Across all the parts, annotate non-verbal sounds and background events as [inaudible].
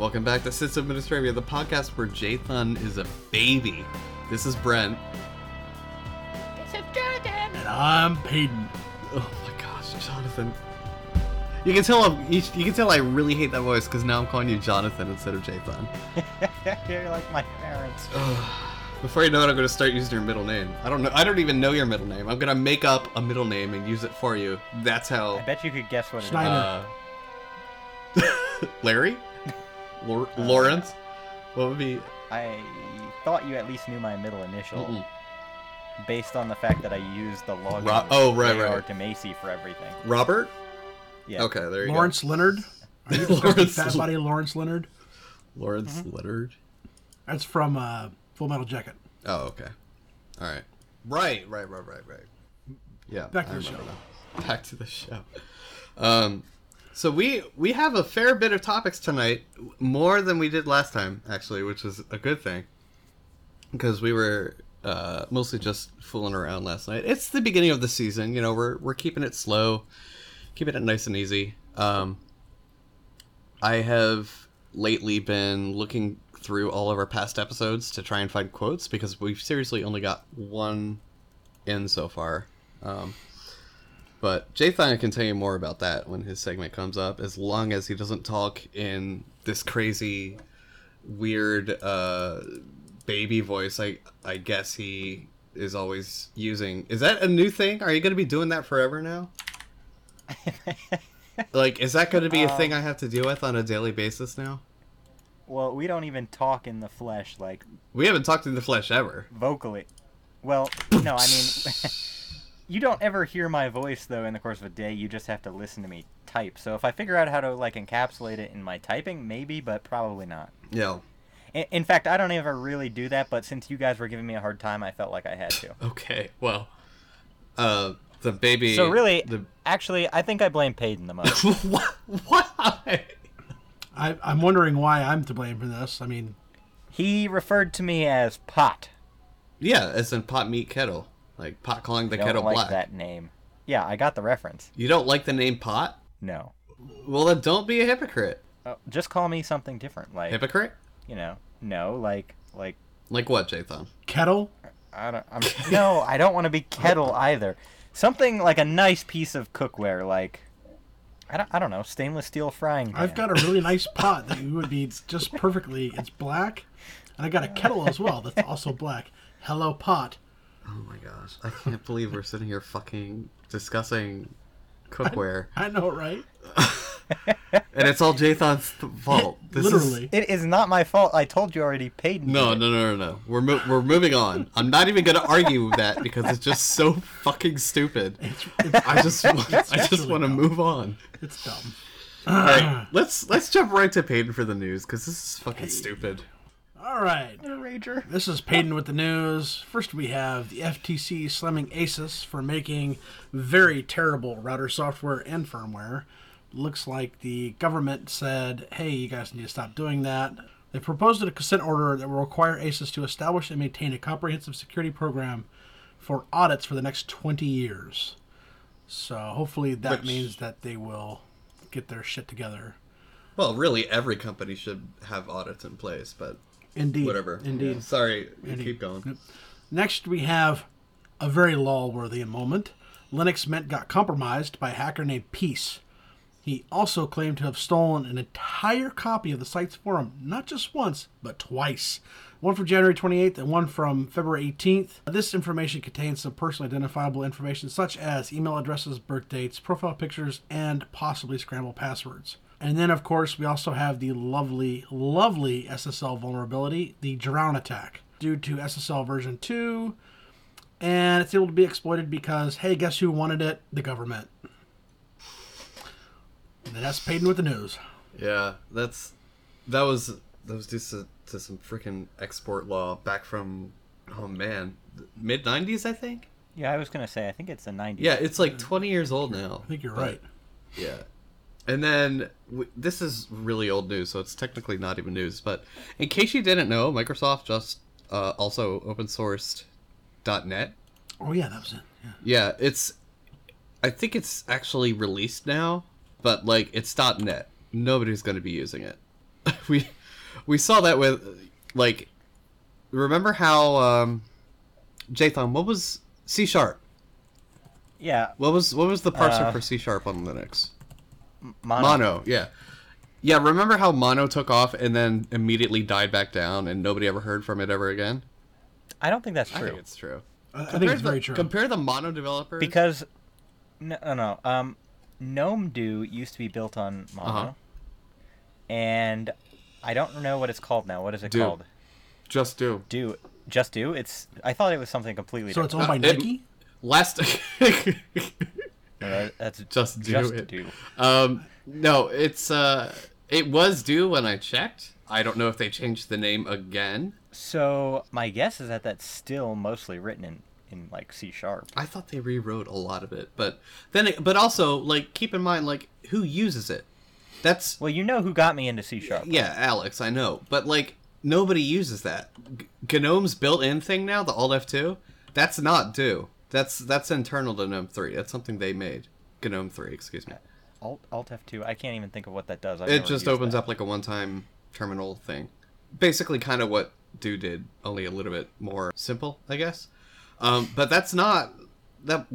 Welcome back to Sysadministrivia, the podcast where Jathan is a baby. This is Brent. This is Jonathan. And I'm Peyton. Oh my gosh, Jonathan. You can tell I'm, you, you can tell I really hate that voice because now I'm calling you Jonathan instead of Jathan. [laughs] You're like my parents. [sighs] Before you know it, I'm going to start using your middle name. I don't know. I don't even know your middle name. I'm going to make up a middle name and use it for you. That's how. I bet you could guess what it is. Schneider. Uh, [laughs] Larry, Lor- Lawrence. What would be? I thought you at least knew my middle initial, Mm-mm. based on the fact that I used the login. Ro- oh, right, JR right. To Macy for everything. Robert. Yeah. Okay, there you Lawrence Leonard. Are you Lawrence [laughs] Lawrence fat body Lawrence Leonard? go. Lawrence Mm-hmm. Leonard. That's from uh, Full Metal Jacket. Oh, okay. All right. Right, right, right, right, right. Yeah. Back to I the remember now. [laughs] Back to the show. Um, so we we have a fair bit of topics tonight, more than we did last time, actually, which is a good thing, because we were uh, mostly just fooling around last night. It's the beginning of the season, you know. We're we're keeping it slow, keeping it nice and easy. Um, I have lately been looking through all of our past episodes to try and find quotes because we've seriously only got one in so far. Um, but Jathan can tell you more about that when his segment comes up, as long as he doesn't talk in this crazy, weird uh, baby voice. I I guess he is always using. Is that a new thing? Are you going to be doing that forever now? [laughs] like, is that going to be a thing I have to deal with on a daily basis now? Well, we don't even talk in the flesh, like We haven't talked in the flesh ever. vocally. Well, no, I mean, [laughs] you don't ever hear my voice though in the course of a day. You just have to listen to me type. So if I figure out how to like encapsulate it in my typing, maybe, but probably not. Yeah. In, in fact, I don't ever really do that. But since you guys were giving me a hard time, I felt like I had to. [laughs] Okay. Well, uh, the baby. So really, the actually, I think I blame Peyton the most. [laughs] what? Why? I, I'm wondering why I'm to blame for this. I mean, he referred to me as pot. Yeah, as in pot meat kettle, like pot calling the I don't kettle like black. that name. Yeah, I got the reference. You don't like the name pot? No, Well, then don't be a hypocrite. oh, just call me something different. Like Hypocrite? you know, no, like like Like what, Jathan? kettle. I don't. I'm, no, I don't want to be kettle either. Something like a nice piece of cookware, like I don't. I don't know, stainless steel frying pan. I've got a really nice pot that you would be just perfectly. It's black, and I got a kettle as well that's also black. Hello, pot. Oh my gosh, I can't believe we're sitting here fucking discussing cookware, [laughs] I know, right? [laughs] and it's all Jathan's fault. [laughs] This is- Literally. It is not my fault. I told you already. Peyton. No, no, no, no, no. We're mo- we're moving on. I'm not even gonna argue with that because it's just so fucking stupid. It's, it's, I just want, I just want to move on. it's dumb. All right, [clears throat] let's let's jump right to Peyton for the news because this is fucking stupid. All right. A rager. This is Peyton with the news. First, we have the FTC slamming ASUS for making very terrible router software and firmware. Looks like the government said, hey, you guys need to stop doing that. They proposed a consent order that will require ASUS to establish and maintain a comprehensive security program for audits for the next 20 years. So, hopefully, that Which- means that they will get their shit together. Well, really, every company should have audits in place, but Indeed. whatever. Indeed. Yeah. Sorry, Indeed. keep going. Next, we have a very lol-worthy moment. Linux Mint got compromised by a hacker named Peace. He also claimed to have stolen an entire copy of the site's forum, not just once, but twice. One from January 28th and one from February 18th. This information contains some personally identifiable information such as email addresses, birth dates, profile pictures, and possibly scrambled passwords. And then, of course, we also have the lovely, lovely SSL vulnerability, the Drown attack. Due to SSL version 2, and it's able to be exploited because, hey, guess who wanted it? The government. And then that's Peyton with the news. Yeah, that's that was that was due to, to some freaking export law back from oh man mid '90s, I think. Yeah, I was gonna say. I think it's the 90. Yeah, it's like 20 years old now. I think you're but- right. Yeah. And then w- this is really old news, so it's technically not even news. But in case you didn't know, Microsoft just uh, also open sourced .NET. Oh, yeah, that was it. Yeah. Yeah, it's. I think it's actually released now, but like it's .NET. Nobody's going to be using it. [laughs] we we saw that with like remember how um Jathan, what was C sharp? Yeah, What was what was the parser Uh, for C sharp on Linux? Mono. Mono, yeah. Yeah, remember how Mono took off and then immediately died back down and nobody ever heard from it ever again? I don't think that's true. I true. think it's true. I, I think it's the- very true. Compare the Mono developers. because no, no, no. Um, Gnome Do used to be built on Mono, Uh-huh. and I don't know what it's called now. What is it Do. called? just do. Do just do. It's. I thought it was something completely so it's different. owned by Uh, it- Nike. Last [laughs] That's Just do just it. do. Um, no, it's uh, it was due when I checked. I don't know if they changed the name again. So my guess is that that's still mostly written in in like C sharp. I thought they rewrote a lot of it, but then, it, but also like keep in mind like who uses it. That's Well, you know who got me into C sharp. yeah, Alex. I know, but like nobody uses that. G- GNOME's built-in thing now, the Alt F2. That's not do. That's that's internal to GNOME 3. That's something they made. GNOME 3, excuse me. Alt Alt F2. I can't even think of what that does. I've it just opens that. up like a one-time terminal thing basically kind of what do did only a little bit more simple i guess um, but that's not that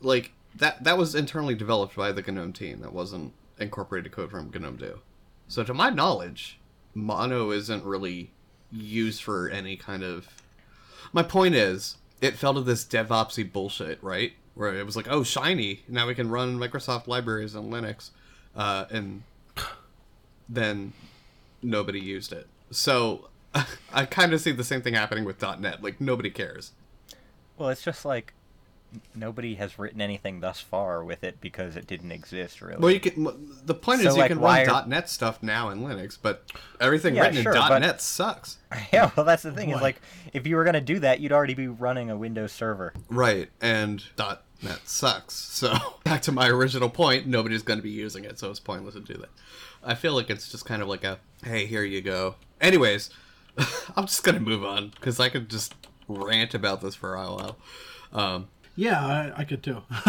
like that that was internally developed by the gnome team that wasn't incorporated code from gnome do so to my knowledge mono isn't really used for any kind of my point is it fell to this devopsy bullshit right where it was like oh shiny now we can run microsoft libraries on linux uh, and then nobody used it. So [laughs] I kind of see the same thing happening with .NET. Like nobody cares. Well, it's just like nobody has written anything thus far with it because it didn't exist really. Well, you can. The point So, is you like, can run are- .NET stuff now in Linux, but everything Yeah, written sure, in but- .NET sucks. [laughs] yeah, well, that's the thing. Boy. Is like if you were gonna do that, you'd already be running a Windows server. Right, and .NET sucks. So [laughs] back to my original point, nobody's going to be using it, so it's pointless to do that. I feel like it's just kind of like a, hey, here you go. Anyways, [laughs] I'm just going to move on because I could just rant about this for a while. Um, Yeah, I, I could too. [laughs]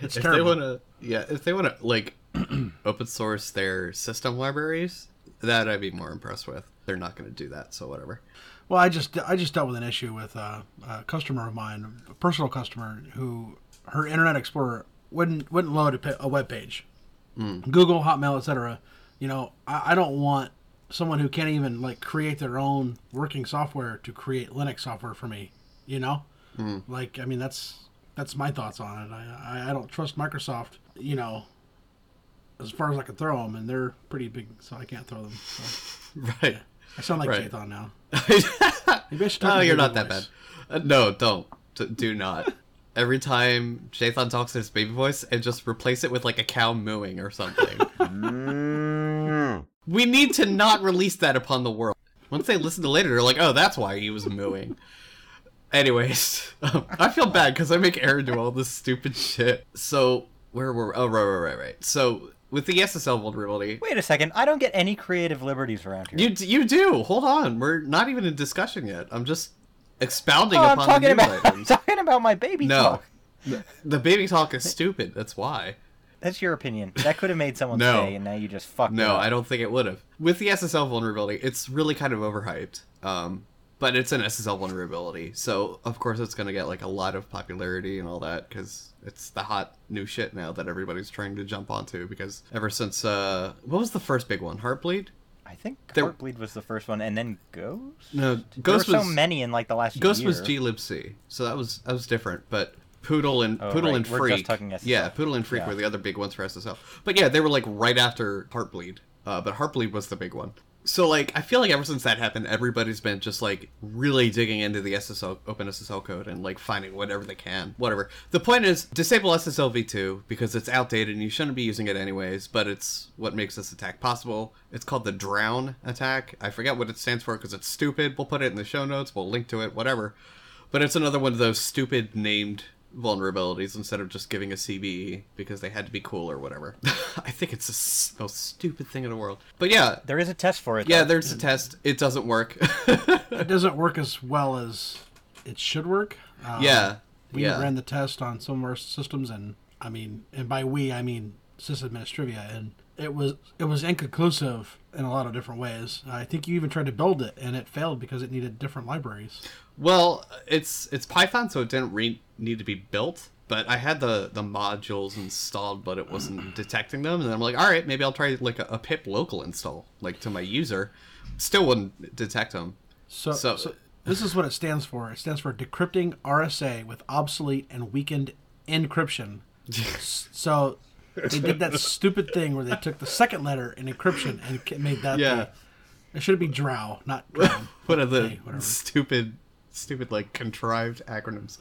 it's if terrible. they want to, yeah, if they want to like [clears throat] open source their system libraries, that I'd be more impressed with. They're not going to do that, so whatever. Well, I just I just dealt with an issue with uh, a customer of mine, a personal customer, who her Internet Explorer wouldn't wouldn't load a, a web page, Google, Hotmail, etc. You know, I, I don't want someone who can't even like create their own working software to create Linux software for me. You know, like I mean that's that's my thoughts on it. I, I I don't trust Microsoft. You know. As far as I can throw them, and they're pretty big, so I can't throw them. So [laughs] Right. I sound like Right. Jathan now. [laughs] Maybe I should talk in you're baby not that bad. Uh, no, don't. D- do not. Every time Jathan talks in his baby voice, and just replace it with like a cow mooing or something. [laughs] we need to not release that upon the world. Once they listen to later, they're like, "Oh, that's why he was mooing." Anyways, um, [laughs] I feel bad because I make Aaron do all this stupid shit. So where were? Oh, right, right, right, right. So with the SSL vulnerability, Wait a second, I don't get any creative liberties around here. you you do. Hold on, we're not even in discussion yet. I'm just expounding oh, I'm upon talking the about [laughs] I'm talking about my baby No, talk. the, the baby talk is stupid. That's why. That's your opinion. That could have made someone's No. day, and now you just fucked it No. I don't think it would have. With the SSL vulnerability, it's really kind of overhyped. Um, but it's an SSL vulnerability, so of course it's gonna get like a lot of popularity and all that because it's the hot new shit now that everybody's trying to jump onto. Because ever since uh, what was the first big one? Heartbleed? I think There- Heartbleed was the first one, and then Ghost. No, There Ghost were was so many in like the last Ghost year. was glibc, so that was that was different. But Poodle and Oh, Poodle right. and Freak, just talking SSL. yeah, Poodle and Freak Yeah. were the other big ones for SSL. But yeah, they were like right after Heartbleed. Uh, but Heartbleed was the big one. So like, I feel like ever since that happened, everybody's been just like really digging into the SSL Open SSL code and like finding whatever they can, whatever. The point is disable SSL v2 because it's outdated and you shouldn't be using it anyways. But it's what makes this attack possible. It's called the Drown attack. I forget what it stands for because it's stupid. We'll put it in the show notes. We'll link to it. Whatever. But it's another one of those stupid named vulnerabilities instead of just giving a CVE because they had to be cool or whatever. [laughs] I think it's the s- most stupid thing in the world. But yeah, There is a test for it. yeah, though. there's a test. It doesn't work. [laughs] it doesn't work as well as it should work. Um, yeah, we yeah. ran the test on some of our systems, and I mean, and by we I mean sysadministrivia, and it was it was inconclusive in a lot of different ways. I think you even tried to build it and it failed because it needed different libraries. Well, it's it's Python, so it didn't re- need to be built. But I had the the modules installed, but it wasn't [clears throat] detecting them. And then I'm like, all right, maybe I'll try like a, a pip local install, like to my user. Still wouldn't detect them. So, So- so, this is what it stands for. It stands for decrypting RSA with obsolete and weakened encryption. [laughs] So they did that stupid thing where they took the second letter in encryption and made that. Yeah. the- it should be drow, not drow. [laughs] What are the Hey, stupid, stupid like contrived acronyms?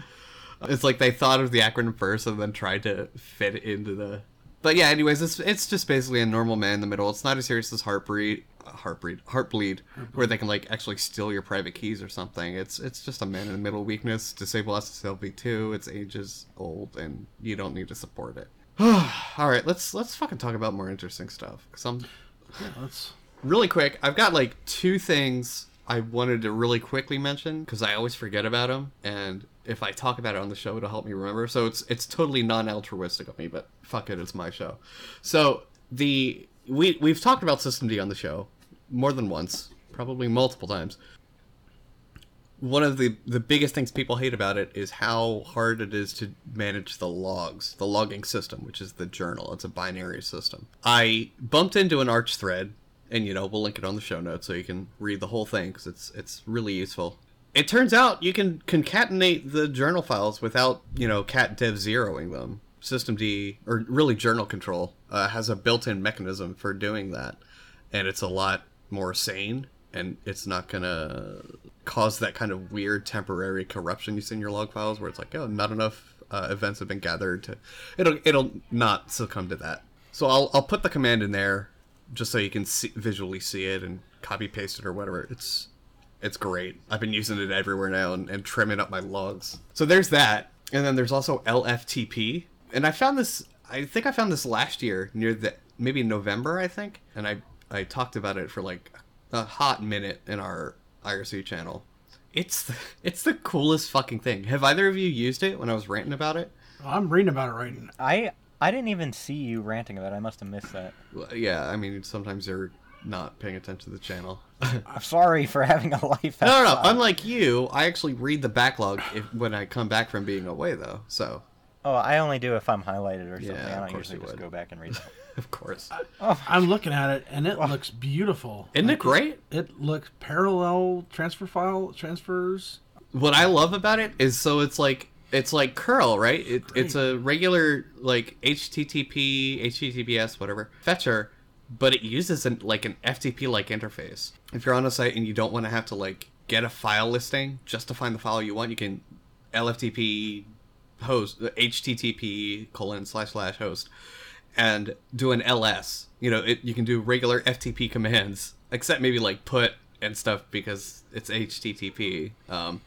It's like they thought of the acronym first and then tried to fit it into the. But yeah, anyways, it's it's just basically a normal man in the middle. It's not as serious as Heartbreed, Heartbreed, Heartbleed, where they can like actually steal your private keys or something. It's it's just a man in the middle weakness. Disable SSLV two. Its ages old, and you don't need to support it. [sighs] All right, let's let's fucking talk about more interesting stuff. Cause I'm Yeah, that's really quick i've got like two things i wanted to really quickly mention because i always forget about them and if i talk about it on the show it'll help me remember. So it's it's totally non-altruistic of me but fuck it it's my show. So the we we've talked about systemd on the show more than once probably multiple times. One of the the biggest things people hate about it is how hard it is to manage the logs the logging system which is the journal. It's a binary system. I bumped into an arch thread and you know we'll link it on the show notes so you can read the whole thing because it's it's really useful it turns out you can concatenate the journal files without you know cat dev zeroing them. Systemd or really journal control uh, has a built-in mechanism for doing that and it's a lot more sane and it's not gonna cause that kind of weird temporary corruption you see in your log files where it's like oh not enough uh, events have been gathered to it'll it'll not succumb to that. So I'll, I'll put the command in there just so you can see, visually see it and copy paste it or whatever. It's it's great. I've been using it everywhere now and, and trimming up my logs. So there's that. And then there's also lftp and i found this i think i found this last year near the maybe november i think. And i i talked about it for like a hot minute in our irc channel. It's the, it's the coolest fucking thing. Have either of you used it when i was ranting about it? I'm reading about it right now. I I didn't even see you ranting about it. I must have missed that. Well, yeah i mean sometimes you're not paying attention to the channel [laughs] I'm sorry for having a life. No, no, no. Unlike you, I actually read the backlog if, when I come back from being away, though. So, Oh, I only do if I'm highlighted or something. Yeah, I of don't course usually just would. go back and read them. [laughs] of course, oh I'm looking at it and it looks beautiful. isn't it great? It looks parallel transfer file transfers. What I love about it is so it's like it's like curl, right? It, it's a regular like HTTP, HTTPS, whatever fetcher, but it uses an, like an FTP like interface. If you're on a site and you don't want to have to like get a file listing just to find the file you want, you can LFTP host HTTP colon slash slash host and do an ls you know it, you can do regular ftp commands except maybe like put and stuff because it's http um,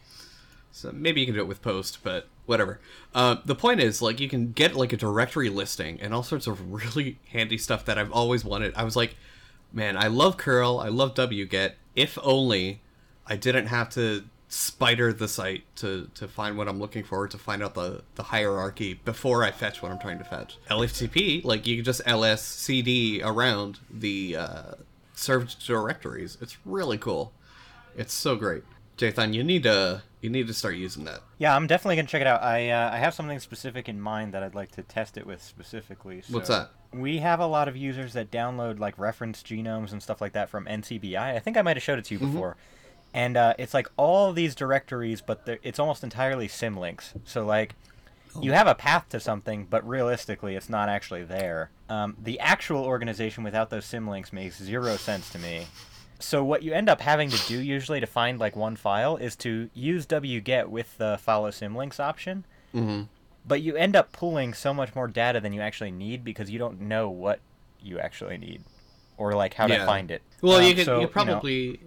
so maybe you can do it with post but whatever. Uh, the point is like you can get like a directory listing and all sorts of really handy stuff that i've always wanted. I was like man i love curl i love wget if only i didn't have to spider the site to to find what i'm looking for to find out the the hierarchy before i fetch what i'm trying to fetch. Lftp like you can just ls cd around the uh, served directories. It's really cool. It's so great jathan you need to you need to start using that Yeah, I'm definitely gonna check it out. I uh, I have something specific in mind that I'd like to test it with specifically. So What's that? We have a lot of users that download like reference genomes and stuff like that from NCBI. I think I might have showed it to you Mm-hmm. before. And uh, it's like all these directories, but it's almost entirely symlinks. So like, you have a path to something, but realistically, it's not actually there. Um, the actual organization without those symlinks makes zero sense to me. So what you end up having to do usually to find like one file is to use wget with the follow symlinks option. mm-hmm. But you end up pulling so much more data than you actually need because you don't know what you actually need or like how Yeah. to find it. Well, Um, you could so, you know, probably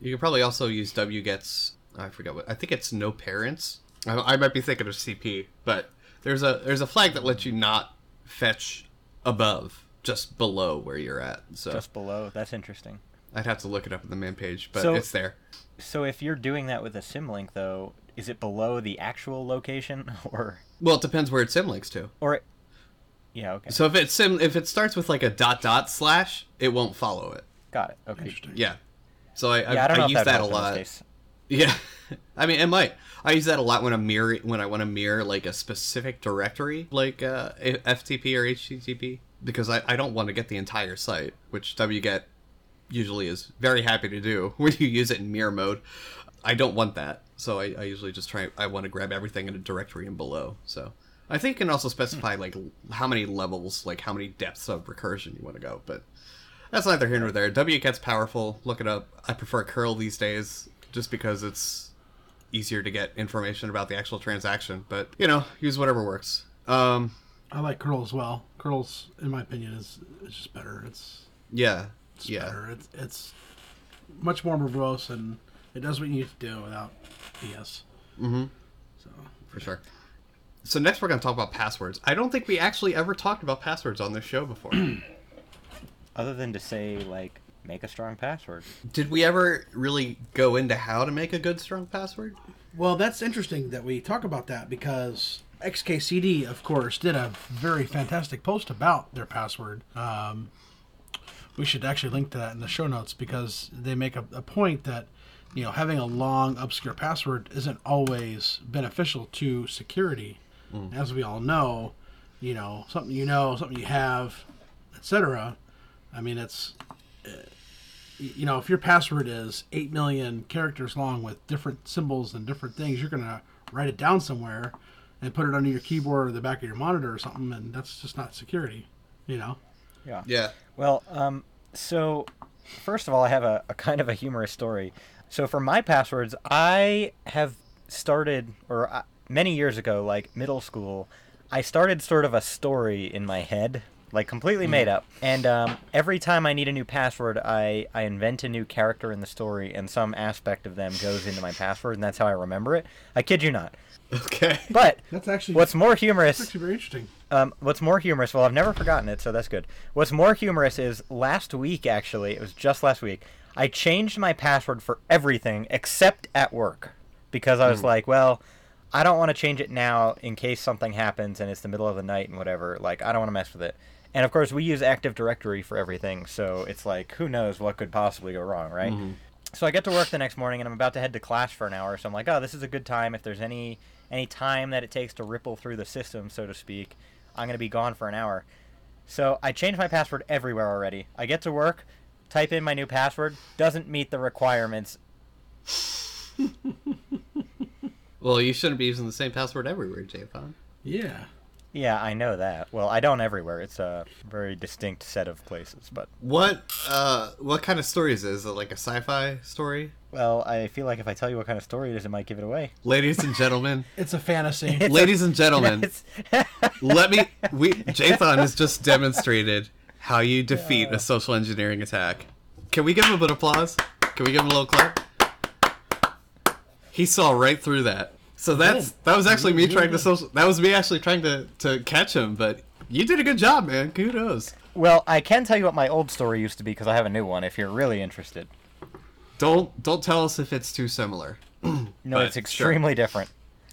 you could probably also use wget's. I forget what I think it's no parents. I, I might be thinking of CP, but there's a there's a flag that lets you not fetch above, just below where you're at. So just below. That's interesting. I'd have to look it up in the man page, but So- it's there. So if you're doing that with a symlink though, is it below the actual location [laughs] or Well, it depends where it symlinks to. or Yeah. Okay. So if it sim, if it starts with like a dot dot slash, it won't follow it. Got it. Okay. Interesting. Yeah. So I Yeah, I don't know I if use that, that a helped in this lot. case. [laughs] Yeah, I mean, it might. I use that a lot when I'm mirror when I want to mirror like a specific directory, like uh, FTP or HTTP, because I, I don't want to get the entire site, which wget usually is very happy to do [laughs] when you use it in mirror mode. I don't want that, so I, I usually just try. I want to grab everything in a directory and below. So I think you can also specify like how many levels, like how many depths of recursion you want to go, but. That's neither here nor there. wget's powerful. Look it up. I prefer curl these days just because it's easier to get information about the actual transaction. But you know, use whatever works. Um, I like curl as well. Curls, in my opinion, is is just better. It's, yeah, it's yeah, better. It's it's much more verbose and it does what you need to do without BS. mm-hmm, So for sure. So next we're gonna talk about passwords. I don't think we actually ever talked about passwords on this show before. [clears throat] Other than to say like make a strong password. Did we ever really go into how to make a good strong password? Well, that's interesting that we talk about that because XKCD, of course, did a very fantastic post about their password. Um, we should actually link to that in the show notes because they make a, a point that you know having a long obscure password isn't always beneficial to security. As we all know, you know something you know, something you have, etc. I mean, it's uh, you know, if your password is 8 million characters long with different symbols and different things, you're going to write it down somewhere and put it under your keyboard or the back of your monitor or something, and that's just not security, you know? Yeah. Yeah. Well, um, so first of all, I have a, a kind of a humorous story. So for my passwords, I have started, or uh, many years ago, like middle school, I started sort of a story in my head, like completely made up. And um, every time I need a new password, I, I invent a new character in the story, and some aspect of them goes into my password, and that's how I remember it. I kid you not. Okay. [laughs] But That's actually what's more that's humorous actually very interesting. um, what's more humorous? Well, I've never forgotten it, so that's good. What's more humorous is last week, actually, it was just last week. I changed my password for everything except at work because I was like, well, I don't want to change it now in case something happens and it's the middle of the night and whatever. Like, I don't want to mess with it. And of course, we use Active Directory for everything, so it's like, who knows what could possibly go wrong, right? So I get to work the next morning and I'm about to head to class for an hour. So I'm like, oh, this is a good time. If there's any any time that it takes to ripple through the system, so to speak, I'm gonna be gone for an hour. So I changed my password everywhere already. I get to work, type in my new password, doesn't meet the requirements. [laughs] Well, you shouldn't be using the same password everywhere, Jathan. Yeah. Yeah, I know that. Well, I don't everywhere. It's a very distinct set of places, but What uh what kind of story is it? Is it like a sci-fi story? Well, I feel like if I tell you what kind of story it is, it might give it away. Ladies and gentlemen, [laughs] It's a fantasy. It's a- ladies and [laughs] gentlemen, It's- let me we [laughs] Jathan has just demonstrated how you defeat a social engineering attack. Can we give him a bit of applause? Can we give him a little clap? He saw right through that. So that's that was actually me You trying to social that was me actually trying to to catch him, but you did a good job, man. Kudos. well, I can tell you what my old story used to be because I have a new one. If you're really interested. Don't don't tell us if it's too similar. [clears throat] No, But, it's sure. extremely different.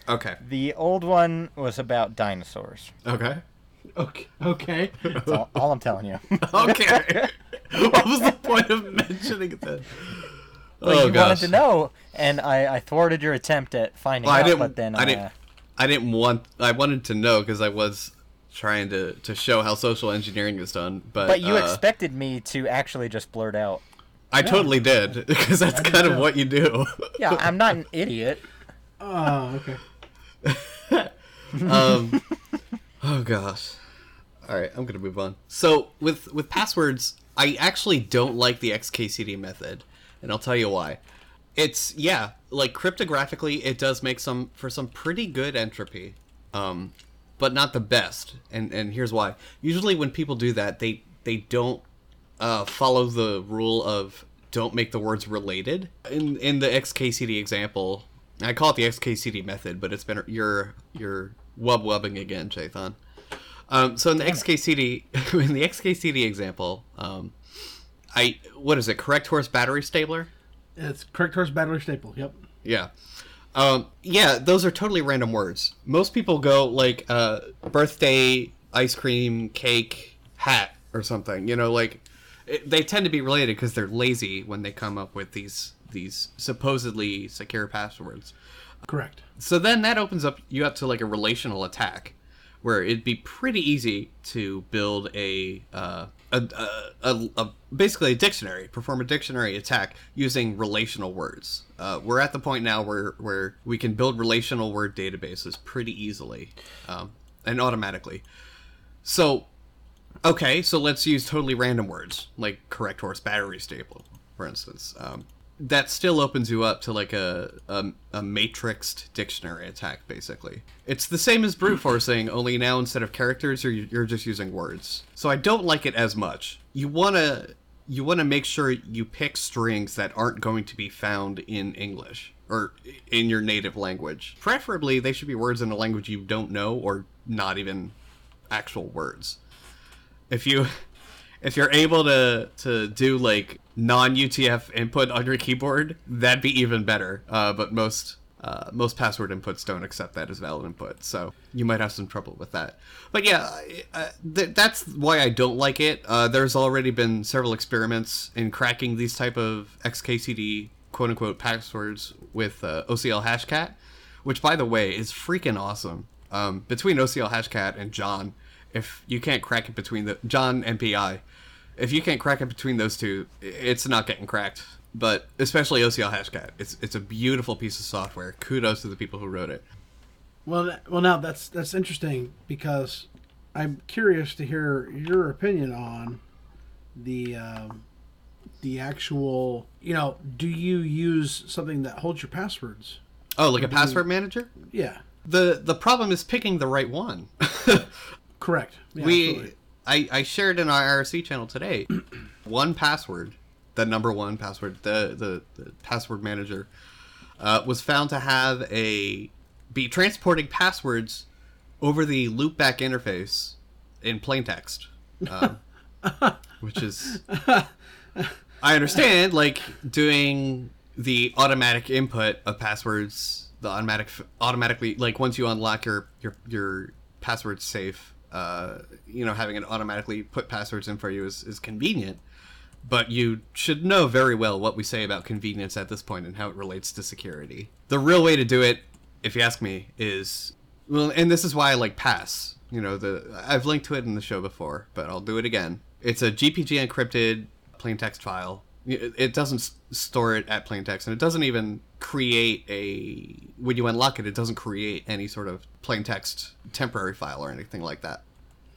Okay. The old one was about dinosaurs. Okay. okay. Okay. That's all, all I'm telling you. [laughs] Okay. what was the point of mentioning it then? Well, oh you gosh. wanted to know, and I, I thwarted your attempt at finding Well, I out. didn't. but then I uh, didn't. I didn't want. I wanted to know because I was trying to to show how social engineering is done. But But you uh, expected me to actually just blurt out. I totally did [laughs] because that's did kind of what you do. Yeah, I'm not an idiot. Oh, okay. [laughs] um. oh gosh. All right, I'm gonna move on. So with with passwords, I actually don't like the XKCD method, and I'll tell you why. It's yeah, like cryptographically, it does make some for some pretty good entropy, um, but not the best. And and here's why. Usually, when people do that, they they don't uh, follow the rule of don't make the words related. In in the XKCD example, I call it the XKCD method, but it's been you're you're wub wubbing again, Jathan. Um, so in the XKCD [laughs] in the XKCD example, um, I what is it? Correct horse battery stabler. It's correct horse battery staple. Yep. Yeah. Um, yeah, those are totally random words. Most people go like uh, birthday ice cream, cake, hat, or something. You know, like it, they tend to be related because they're lazy when they come up with these these supposedly secure passwords. Correct. So then that opens up you up to like a relational attack, where it'd be pretty easy to build a uh, a, a, a, a basically a dictionary, perform a dictionary attack using relational words. Uh, we're at the point now where where we can build relational word databases pretty easily um, and automatically. So, okay, so let's use totally random words like correct horse battery stable, for instance. Um, that still opens you up to like a, a a matrixed dictionary attack basically. It's the same as brute forcing only now instead of characters you're, you're just using words. So i don't like it as much. You want to you want to make sure you pick strings that aren't going to be found in english or in your native language. Preferably they should be words in a language you don't know or not even actual words if you if you're able to to do like non UTF input on your keyboard, that'd be even better. Uh, but most uh, most password inputs don't accept that as valid input, so you might have some trouble with that. But yeah, uh, th- that's why I don't like it. Uh, there's already been several experiments in cracking these type of XKCD quote unquote passwords with uh, OCL Hashcat, which by the way is freaking awesome. Um, between OCL Hashcat and John, if you can't crack it between the John MPI, if you can't crack it between those two, it's not getting cracked. But especially OCL Hashcat, it's it's a beautiful piece of software. Kudos to the people who wrote it. Well, well, now that's that's interesting because I'm curious to hear your opinion on the um, the actual. You know, do you use something that holds your passwords? Oh, like a password manager? Yeah, The the problem is picking the right one. [laughs] correct. Yeah, we absolutely. I, I shared in our IRC channel today [clears throat] 1Password, the number one password, the the, the password manager, uh, was found to have a be transporting passwords over the loopback interface in plain text, um, [laughs] which is I understand like doing the automatic input of passwords, the automatic automatically like once you unlock your your your password safe, uh, you know, having it automatically put passwords in for you is, is convenient. But you should know very well what we say about convenience at this point and how it relates to security. The real way to do it, if you ask me, is well, and this is why I like Pass. You know, the I've linked to it in the show before, but I'll do it again. It's a GPG encrypted plain text file. It doesn't store it at plain text, and it doesn't even create a when you unlock it. It doesn't create any sort of plain text temporary file or anything like that.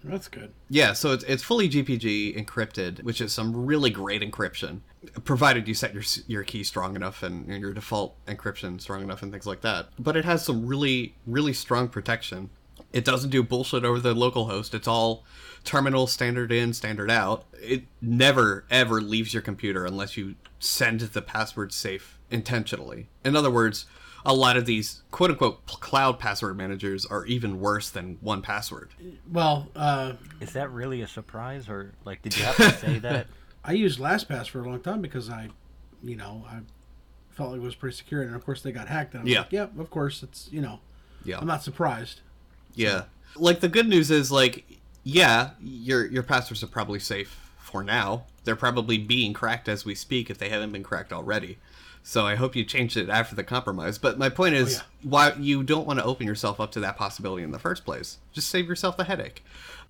That's good. Yeah, so it's, it's fully GPG encrypted, which is some really great encryption, provided you set your your key strong enough and, and your default encryption strong enough and things like that. But it has some really really strong protection. It doesn't do bullshit over the local host. It's all terminal standard in, standard out. It never ever leaves your computer unless you send the password safe intentionally. In other words, a lot of these quote unquote cloud password managers are even worse than 1Password. Well, uh, Is that really a surprise, or like, did you have to say that? [laughs] I used LastPass for a long time because I, you know, I felt like it was pretty secure, and of course they got hacked. And I was Yeah. like, yep, of course it's you know, Yeah. I'm not surprised. Yeah. Like the good news is like yeah, your your passwords are probably safe for now. They're probably being cracked as we speak if they haven't been cracked already. So I hope you changed it after the compromise. But my point oh, is yeah. why you don't want to open yourself up to that possibility in the first place. Just save yourself the headache.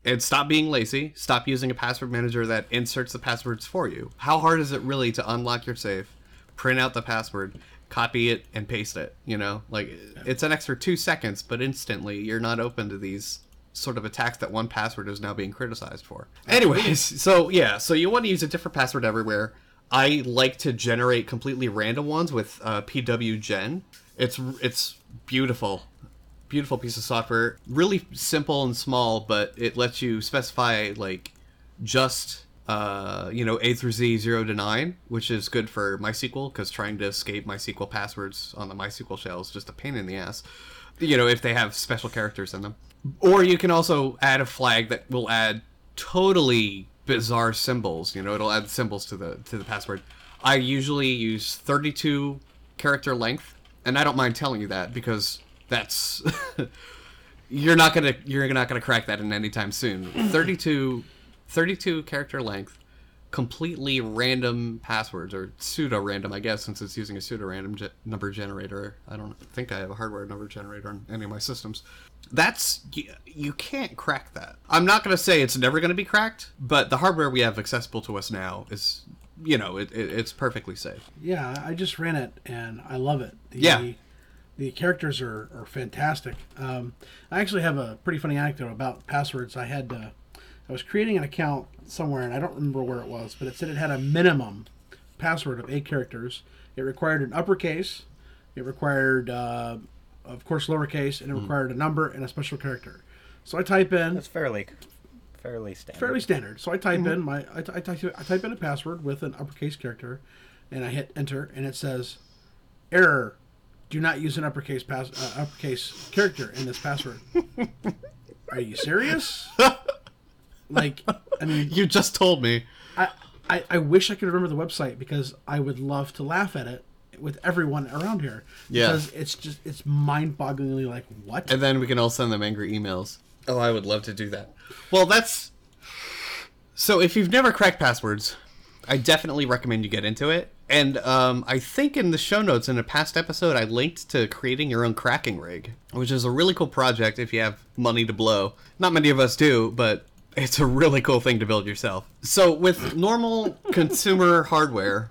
And stop being lazy. Stop using a password manager that inserts the passwords for you. How hard is it really to unlock your safe, print out the password, copy it, and paste it? You know, like it's an extra two seconds, but instantly you're not open to these sort of attacks that 1Password is now being criticized for. Anyways, [laughs] so yeah, so you want to use a different password everywhere. I like to generate completely random ones with uh, PWGen. It's it's beautiful beautiful piece of software. Really simple and small, but it lets you specify like just uh, you know A through Z zero to nine, which is good for MySQL because trying to escape MySQL passwords on the MySQL shell is just a pain in the ass. You know if they have special characters in them, or you can also add a flag that will add totally bizarre symbols. You know it'll add symbols to the to the password. I usually use thirty two character length, and I don't mind telling you that because that's [laughs] you're not gonna you're not gonna crack that in any time soon. [clears throat] 32, 32 character length, completely random passwords or pseudo random, I guess, since it's using a pseudo random ge- number generator. I don't think I have a hardware number generator on any of my systems. That's you, you can't crack that. I'm not gonna say it's never gonna be cracked, but the hardware we have accessible to us now is. You know, it, it, it's perfectly safe. Yeah, I just ran it and I love it. The, Yeah. The characters are, are fantastic. Um, I actually have a pretty funny anecdote about passwords. I had uh, I was creating an account somewhere and I don't remember where it was, but it said it had a minimum password of eight characters. It required an uppercase. It required, uh, of course, lowercase, and it required a number and a special character. So I type in That's fairly, fairly standard. fairly standard. So I type in my I, I, type, I type in a password with an uppercase character, and I hit enter, and it says, "Error: Do not use an uppercase pass uh, uppercase character in this password." [laughs] Are you serious? [laughs] like, I mean, [laughs] You just told me. I, I I wish I could remember the website because I would love to laugh at it with everyone around here. Yeah. Because it's just it's mind-bogglingly like what? And then we can all send them angry emails. Oh, I would love to do that. Well, that's. So if you've never cracked passwords, I definitely recommend you get into it. And um, I think in the show notes in a past episode, I linked to creating your own cracking rig, which is a really cool project if you have money to blow. Not many of us do, but it's a really cool thing to build yourself. So with normal consumer [laughs] hardware,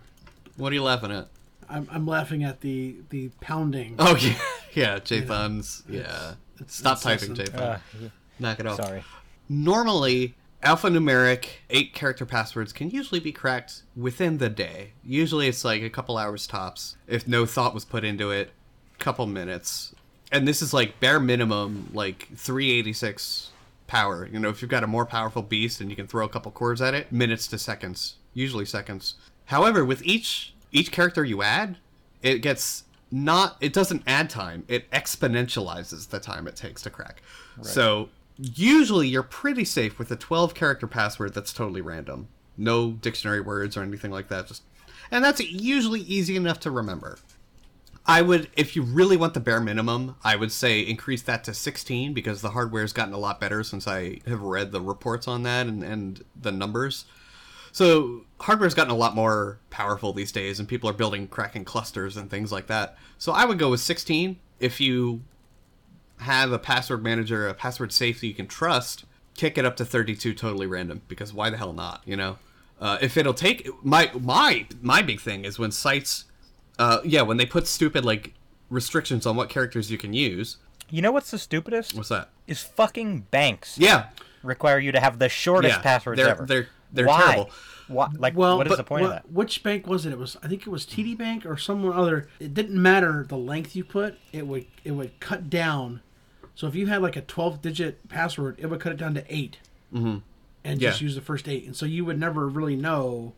what are you laughing at? I'm, I'm laughing at the the pounding. Oh yeah, [laughs] yeah, Jathan's. Yeah, stop typing, incessant. Jathan. Uh, Knock it off. sorry. Normally, alphanumeric eight character passwords can usually be cracked within the day. Usually, it's like a couple hours tops if no thought was put into it. Couple minutes, and this is like bare minimum, like 386 power. You know, if you've got a more powerful beast and you can throw a couple cores at it, minutes to seconds, usually seconds. However, with each each character you add, it gets not it doesn't add time. It exponentializes the time it takes to crack. So usually you're pretty safe with a 12 character password that's totally random. No dictionary words or anything like that. Just and that's usually easy enough to remember I would, if you really want the bare minimum, I would say increase that to 16 because the hardware's gotten a lot better since I have read the reports on that and, and the numbers. So hardware's gotten a lot more powerful these days, and people are building cracking clusters and things like that. So I would go with 16 if you have a password manager, a password safe that you can trust. Kick it up to 32 totally random because why the hell not? You know, uh, if it'll take my my my big thing is when sites, uh, yeah, when they put stupid like restrictions on what characters you can use. You know what's the stupidest? What's that? Is fucking banks Yeah, require you to have the shortest yeah, passwords they're, ever. They're they're Why? terrible. Why? Like, Well, what is but the point of that? Which bank was it? It was I think it was TD Bank or someone other. It didn't matter the length you put. It would it would cut down. So if you had like a twelve digit password, it would cut it down to 8 mm-hmm. and just use the first eight. And so you would never really know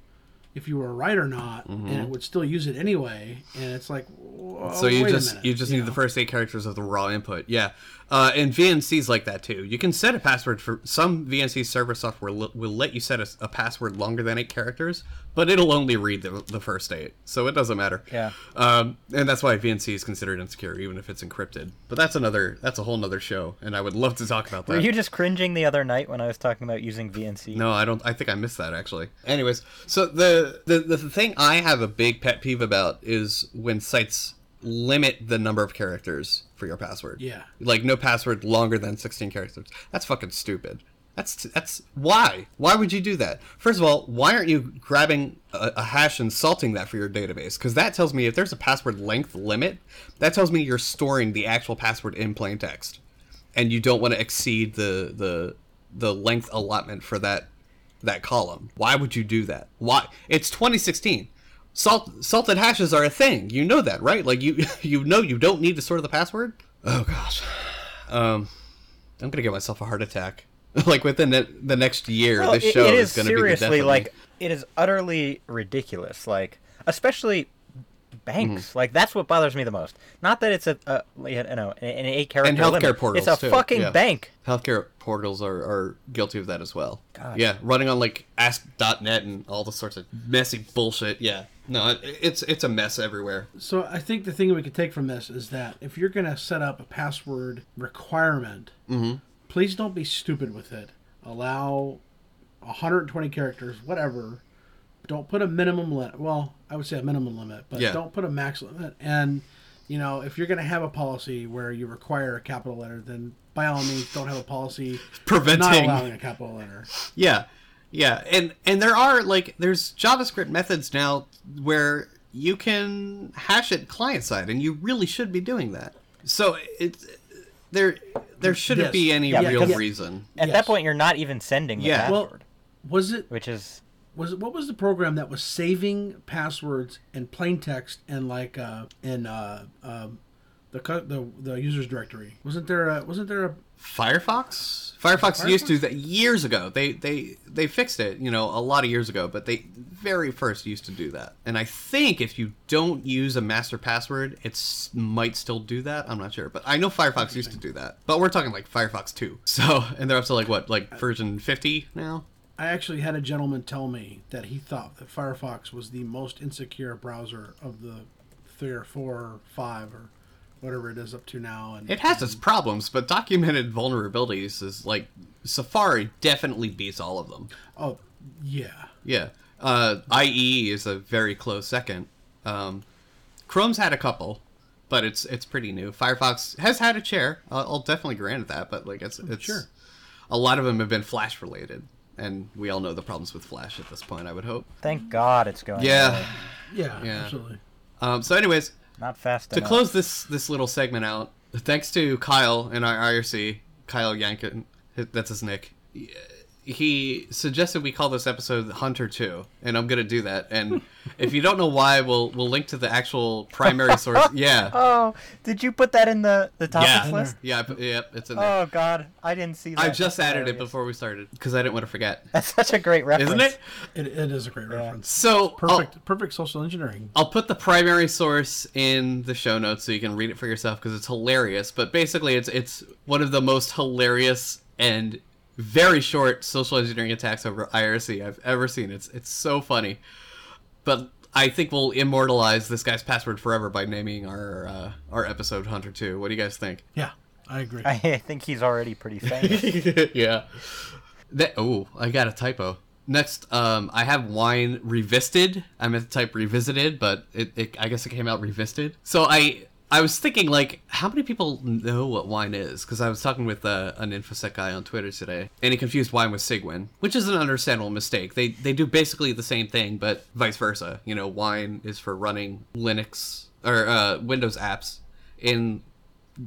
if you were right or not, and mm-hmm. it would still use it anyway. And it's like, whoa, So you just minute, you just need know? the first eight characters of the raw input. Yeah, uh, and VNC's like that too. You can set a password for some VNC server software will, will let you set a, a password longer than eight characters, but it'll only read the, the first eight, so it doesn't matter. Yeah. Um, and that's why VNC is considered insecure, even if it's encrypted. But that's another that's a whole nother show, and I would love to talk about that. Were you just cringing the other night when I was talking about using VNC? No, I don't. I think I missed that actually. Anyways, so the the the thing I have a big pet peeve about is when sites limit the number of characters for your password. Yeah. Like no password longer than 16 characters. That's fucking stupid. That's that's why. Why would you do that? First of all, why aren't you grabbing a, a hash and salting that for your database? Because that tells me if there's a password length limit, that tells me you're storing the actual password in plain text, and you don't want to exceed the the the length allotment for that that column. Why would you do that? Why? It's 2016. Salt salted hashes are a thing. You know that, right? Like you [laughs] you know you don't need to store the password. Oh gosh. Um I'm going to get myself a heart attack. [laughs] like within the, the next year Well, this it- show it is is going to be the seriously of like it is utterly ridiculous. Like, especially banks. Like that's what bothers me the most. Not that it's a, a you know an, an eight character and healthcare limit. portals It's a too. fucking yeah. bank. Healthcare portals are, are guilty of that as well. God. Yeah, running on like ASP.NET and all the sorts of messy bullshit. Yeah. No, it's it's a mess everywhere. So I think the thing we could take from this is that if you're going to set up a password requirement, mm-hmm. please don't be stupid with it. Allow 120 characters, whatever. Don't put a minimum limit. Well, I would say a minimum limit, but Yeah. don't put a max limit. And you know, if you're going to have a policy where you require a capital letter, then by all means, don't have a policy [laughs] preventing not allowing a capital letter. Yeah, yeah, and and there are like there's JavaScript methods now where you can hash it client side, and you really should be doing that. So it's there there shouldn't Yes. be any Yeah, real because- reason. At Yes. that point, you're not even sending the Yeah. Well- Was it which is was it what was the program that was saving passwords in plain text and like uh in uh um the the the users directory wasn't there a wasn't there a Firefox. Firefox used to that years ago. They they they fixed it, you know, a lot of years ago. But they very first used to do that. And I think if you don't use a master password, it might still do that. I'm not sure, but I know Firefox used to do that. But we're talking like Firefox two. [laughs] So and they're up to like what, like version 50 now. I actually had a gentleman tell me that he thought that Firefox was the most insecure browser of the three or four or five or whatever it is up to now and It has its problems, but documented vulnerabilities is like Safari definitely beats all of them. oh yeah Yeah. Uh, IE is a very close second. Um, Chrome's had a couple, but it's it's pretty new. Firefox has had a chair. I'll, I'll definitely grant it that, but like it's it's Sure. a lot of them have been Flash related, and we all know the problems with Flash at this point. I would hope. thank God it's going. Yeah. away. yeah, Yeah. absolutely Um, so, anyways, Not fast to enough. close this this little segment out, thanks to Kyle in our IRC, Kyle Yankin, that's his nick. He suggested we call this episode Hunter Two, and I'm gonna do that. And if you don't know why, we'll we'll link to the actual primary [laughs] source. Yeah, Oh, did you put that in the the topics yeah, list? yeah, I put- yep, it's in there. Oh God, I didn't see that. I just That's added it before we started because I didn't want to forget, That's such a great reference, isn't it? it, it is a great reference So I'll- perfect perfect social engineering I'll put the primary source in the show notes so you can read it for yourself because it's hilarious. But basically, it's it's one of the most hilarious and very short social engineering attacks over IRC I've ever seen. It's it's so funny. But I think we'll immortalize this guy's password forever by naming our uh, our episode Hunter Two. What do you guys think? yeah I agree I think he's already pretty famous. [laughs] yeah. That oh, I got a typo. Next, um, I have wine revisted. I meant to type revisited, but it, it I guess it came out revisted. So I I was thinking like, how many people know what wine is? Because I was talking with uh, an infosec guy on Twitter today, and he confused wine with Cygwin, which is an understandable mistake. They they do basically the same thing, but vice versa. You know, wine is for running Linux or uh, Windows apps in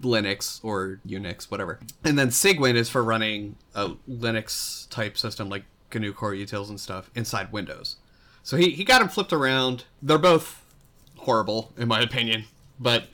Linux or Unix, whatever. And then Cygwin is for running a Linux type system like GNU Core Utils and stuff inside Windows. So he, he got them flipped around. They're both horrible, in my opinion. But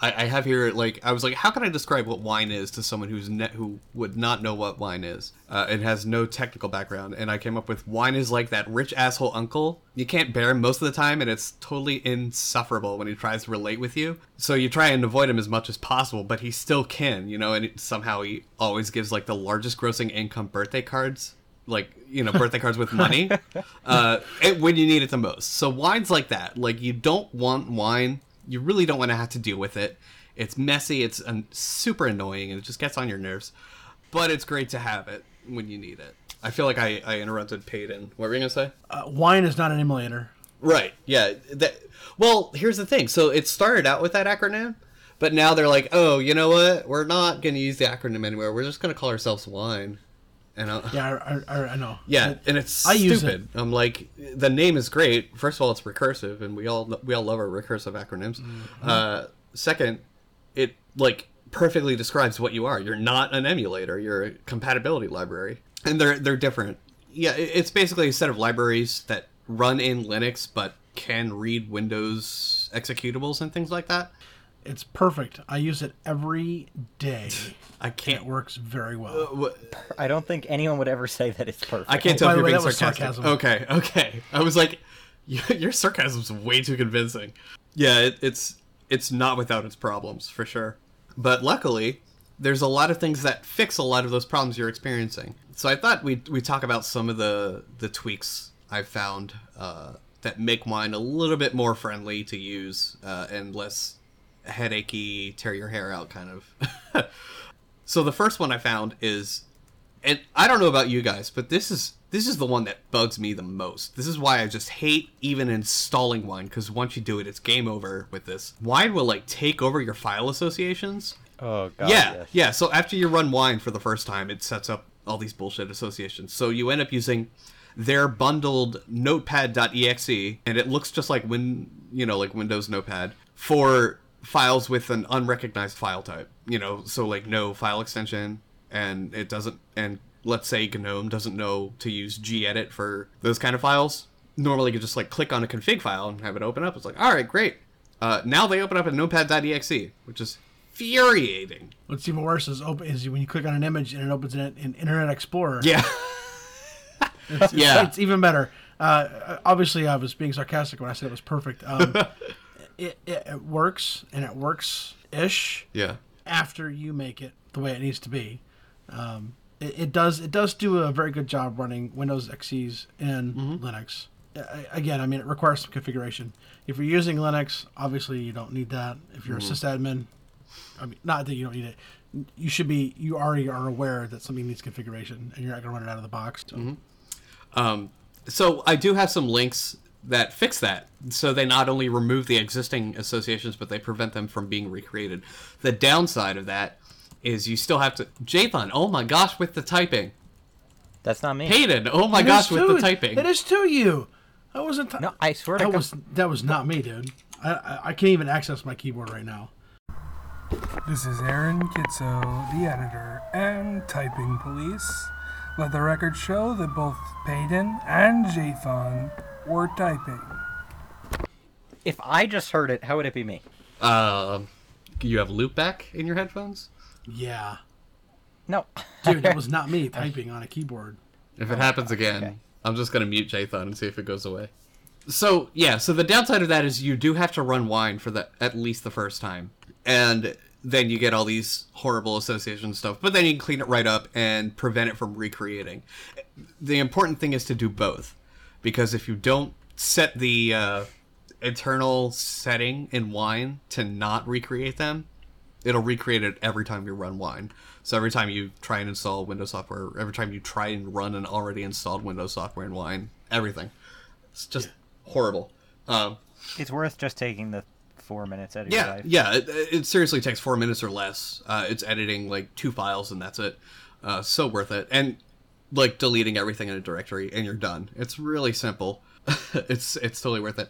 I, I have here, like, I was like, how can I describe what wine is to someone who's ne- who would not know what wine is? Uh, it has no technical background. And I came up with wine is like that rich asshole uncle. You can't bear him most of the time, and it's totally insufferable when he tries to relate with you. So you try and avoid him as much as possible, but he still can, you know, and it, somehow he always gives, like, the largest grossing income birthday cards like you know birthday cards with money [laughs] uh it, when you need it the most so wine's like that like you don't want wine you really don't want to have to deal with it it's messy it's um, super annoying and it just gets on your nerves but it's great to have it when you need it i feel like i, I interrupted peyton what were you gonna say uh, wine is not an emulator Right. Yeah. That. Well, here's the thing. So it started out with that acronym, but now they're like, oh, you know what? We're not going to use the acronym anywhere. We're just going to call ourselves Wine. And I, yeah I, I, I know yeah, It- and it's I use stupid. I'm like, the name is great. First of all, it's recursive, and we all we all love our recursive acronyms. Mm-hmm. Uh, second, it like perfectly describes what you are. You're not an emulator. You're a compatibility library, and they're they're different. Yeah, it's basically a set of libraries that run in Linux but can read Windows executables and things like that. It's perfect. I use it every day. [laughs] I can't. It works very well. Wh- I don't think anyone would ever say that it's perfect. I can't Oh, tell by if the you're way, being that was sarcastic. sarcasm. Okay, okay. I was like, [laughs] your sarcasm's way too convincing. Yeah, it, it's it's not without its problems for sure. But luckily, there's a lot of things that fix a lot of those problems you're experiencing. So I thought we'd we talk about some of the the tweaks I've found uh, that make wine a little bit more friendly to use uh, and less headachy, tear your hair out kind of. [laughs] so the first one I found is, and I don't know about you guys, but this is this is the one that bugs me the most. This is why I just hate even installing wine because once you do it, it's game over with this. Wine will like take over your file associations. Oh god. yeah, yes. yeah. So after you run wine for the first time, it sets up all these bullshit associations. So you end up using their bundled notepad.exe and it looks just like win you know like windows notepad for files with an unrecognized file type you know so like no file extension and it doesn't and let's say gnome doesn't know to use gedit for those kind of files normally you just like click on a config file and have it open up it's like all right great uh, now they open up in notepad.exe which is infuriating What's even worse is open is when you click on an image and it opens it in Internet Explorer. yeah [laughs] It's, Yeah. it's even better. Uh, obviously, I was being sarcastic when I said it was perfect. Um, [laughs] it, it, it works, and it works ish yeah after you make it the way it needs to be. Um, it, it does it does do a very good job running Windows EXEs in Linux. Uh, again, I mean, it requires some configuration. If you're using Linux, obviously you don't need that. If you're a sysadmin, I mean, not that you don't need it. You should be. You already are aware that something needs configuration, and you're not going to run it out of the box. So. Um, so I do have some links that fix that. So they not only remove the existing associations, but they prevent them from being recreated. The downside of that is you still have to. Jathan, oh my gosh, with the typing. That's not me. Hayden, oh my It gosh, with to- the typing. It is to you. I wasn't. T- No, I swear that God. was that was not me, dude. I, I I can't even access my keyboard right now. This is Aaron Kitso, the editor and typing police. Let the record show that both Peyton and Jathan were typing. If I just heard it, how would it be me? Uh, you have loopback in your headphones? Yeah, No. dude, that was [laughs] not me typing on a keyboard. If it happens again, okay. I'm just gonna mute Jathan and see if it goes away. So yeah, so the downside of that is you do have to run wine for the at least the first time, and then you get all these horrible association stuff. But then you can clean it right up and prevent it from recreating. The important thing is to do both, because if you don't set the uh, internal setting in wine to not recreate them, it'll recreate it every time you run wine. So every time you try and install Windows software, every time you try and run an already installed Windows software in wine, everything. It's just horrible. Um, It's worth just taking the four minutes out of your yeah, life. yeah. It, it seriously takes four minutes or less. Uh, it's editing like two files and that's it. Uh, so worth it. And like deleting everything in a directory and you're done. It's really simple. [laughs] it's it's totally worth it.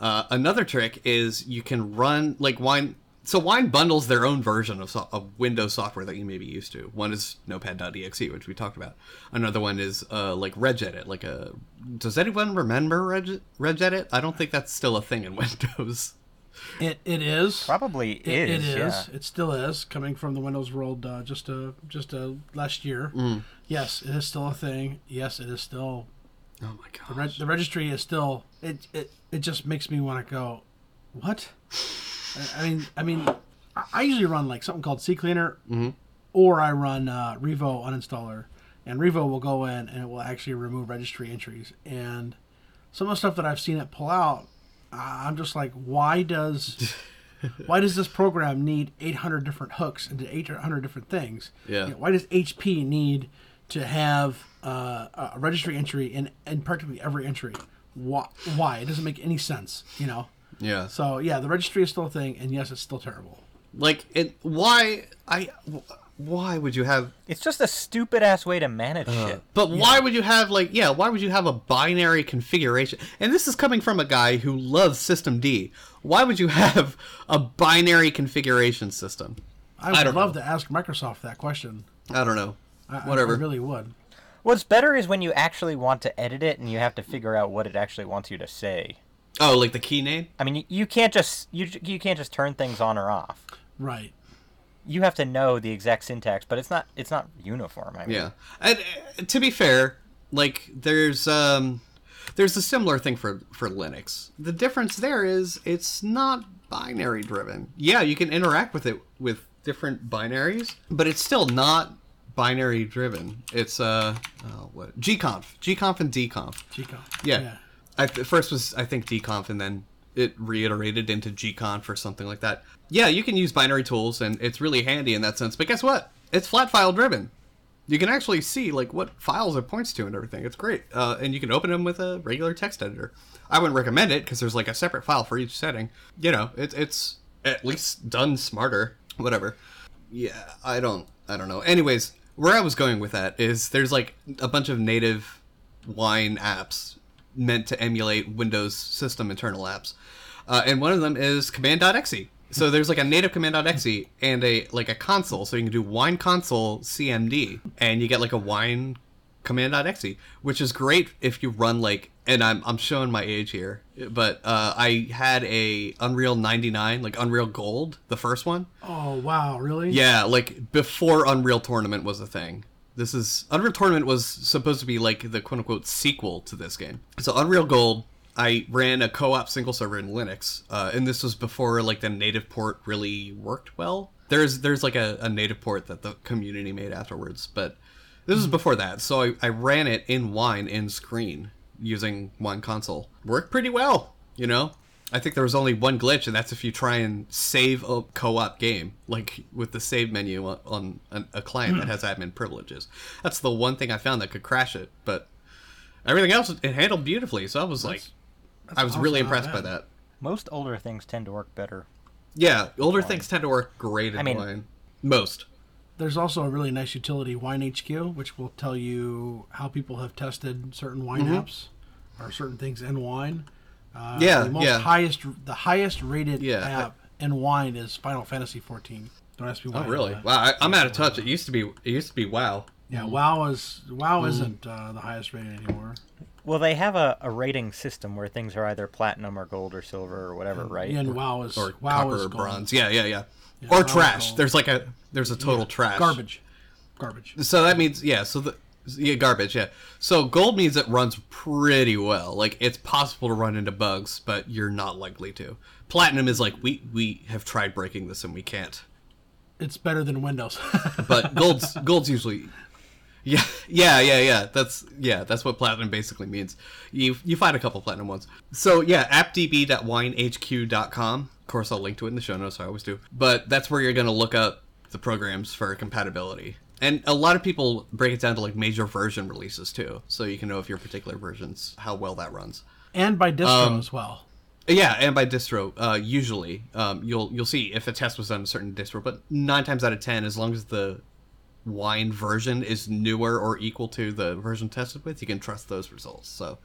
Uh, another trick is you can run like wine. So Wine bundles their own version of, so- of Windows software that you may be used to. One is Notepad.exe, which we talked about. Another one is uh, like regedit. Like a does anyone remember Reg, regedit? I don't think that's still a thing in [laughs] Windows. It it is Probably It, it is. is. Yeah. It still is coming from the Windows world. Uh, just a just a last year. Mm. Yes, it is still a thing. Yes, it is still. Oh my The, god. reg- the registry is still. It it it just makes me want to go. What? I, I mean I mean, I, I usually run like something called CCleaner, Mm-hmm. or I run uh, Revo uninstaller, and Revo will go in and it will actually remove registry entries. And some of the stuff that I've seen it pull out, I- I'm just like, why does [laughs] why does this program need 800 different hooks into 800 different things? Yeah. You know, why does HP need to have uh, a registry entry in, in practically every entry? Why? Why? It doesn't make any sense, you know? Yeah. So, yeah, the registry is still a thing, and yes, it's still terrible. Like it. Why I? Why would you have? It's just a stupid ass way to manage uh, shit. But why would you have like yeah? Why would you have a binary configuration? And this is coming from a guy who loves systemd. Why would you [laughs] have a binary configuration system? I would don't love know. to ask Microsoft that question. I don't know. I, I- Whatever. I really would. What's better is when you actually want to edit it and you have to figure out what it actually wants you to say. Oh, like the key name? I mean, you, you can't just you you can't just turn things on or off. Right. You have to know the exact syntax, but it's not it's not uniform. I mean, Yeah. And uh, to be fair, like there's um there's a similar thing for for Linux. The difference there is it's not binary driven. Yeah, you can interact with it with different binaries, but it's still not binary driven. It's uh oh, what gconf, gconf and dconf. Chico. Yeah. I, th- first was I think dconf, and then it reiterated into gconf or something like that. Yeah, you can use binary tools, and it's really handy in that sense. But guess what? It's flat file driven. You can actually see like what files it points to and everything. It's great, uh, and you can open them with a regular text editor. I wouldn't recommend it because there's like a separate file for each setting. You know, it's it's at least done smarter. Whatever. Yeah, I don't I don't know. Anyways, where I was going with that is there's like a bunch of native wine apps meant to emulate Windows system internal apps, uh, and one of them is command.exe. So there's like a native command.exe and a like a console, so you can do wine console cmd, and you get like a wine command.exe, which is great if you run like. And I'm I'm showing my age here, but uh, I had a Unreal 99, like Unreal Gold, the first one. Oh wow, really? Yeah, like before Unreal Tournament was a thing. This is Unreal Tournament was supposed to be like the quote unquote sequel to this game. So Unreal Gold, I ran a co-op single server in Linux, uh, and this was before like the native port really worked well. There's there's like a, a native port that the community made afterwards, but this was before that. So I, I ran it in Wine in Screen using Wine Console. Worked pretty well, you know. I think there was only one glitch, and that's if you try and save a co-op game, like with the save menu on, on a client that has admin privileges. That's the one thing I found that could crash it, but everything else it handled beautifully. So I was like, I was really not impressed by that. Most older things tend to work better. Yeah, older things tend to work great in I mean- Wine. Most. There's also a really nice utility, WineHQ, which will tell you how people have tested certain wine Mm-hmm. apps or certain things in wine. Uh, Yeah, the most yeah. highest, the highest rated Yeah, I- app in wine is Final Fantasy 14. Don't ask me why. Oh, really? that. Wow, I, I'm out of touch. It used to be. It used to be WoW. Yeah, WoW is WoW Mm. isn't uh, the highest rated anymore. Well, they have a, a rating system where things are either platinum or gold or silver or whatever, right? Yeah, and WoW is or WoW copper is or gold. bronze. Yeah, yeah, yeah. Yeah, or WoW trash. There's like a there's a total trash. Garbage, garbage. So that means yeah. So the yeah garbage yeah. So gold means it runs pretty well. Like it's possible to run into bugs, but you're not likely to. Platinum is like we we have tried breaking this and we can't. It's better than Windows. [laughs] But gold's gold's usually. Yeah, yeah, yeah, yeah. That's yeah, that's what platinum basically means. You you find a couple platinum ones. So yeah, appdb.winehq.com. Of course, I'll link to it in the show notes. I always do. But that's where you're gonna look up the programs for compatibility. And a lot of people break it down to like major version releases too, so you can know if your particular versions how well that runs. and by distro Um, as well. Yeah, and by distro, uh, usually um, you'll you'll see if a test was done on a certain distro, but nine times out of ten, as long as the wine version is newer or equal to the version tested with, you can trust those results. So,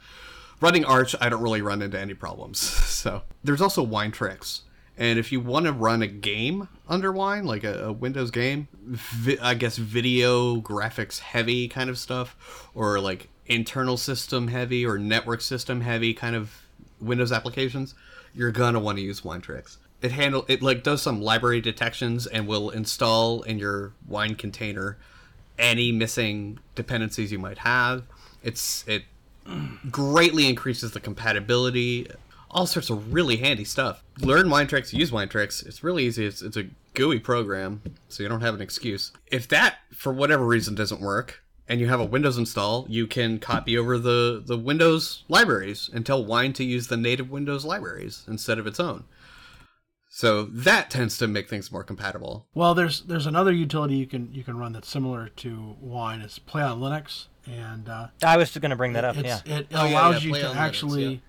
running Arch, I don't really run into any problems. [laughs] So, there's also Winetricks, and if you want to run a game under Wine, like a, a Windows game, vi- I guess video graphics heavy kind of stuff, or like internal system heavy or network system heavy kind of Windows applications, you're gonna want to use Winetricks. It handle it like does some library detections and will install in your wine container any missing dependencies you might have. It's it greatly increases the compatibility. All sorts of really handy stuff. Learn winetricks, use winetricks. It's really easy. It's, it's a GUI program, so you don't have an excuse. If that, for whatever reason, doesn't work, and you have a Windows install, you can copy over the, the Windows libraries and tell Wine to use the native Windows libraries instead of its own. So that tends to make things more compatible. Well, there's there's another utility you can you can run that's similar to Wine. It's PlayOnLinux, and uh, I was just going to bring that up. Yeah. it Oh, yeah, allows yeah, you to on Linux, actually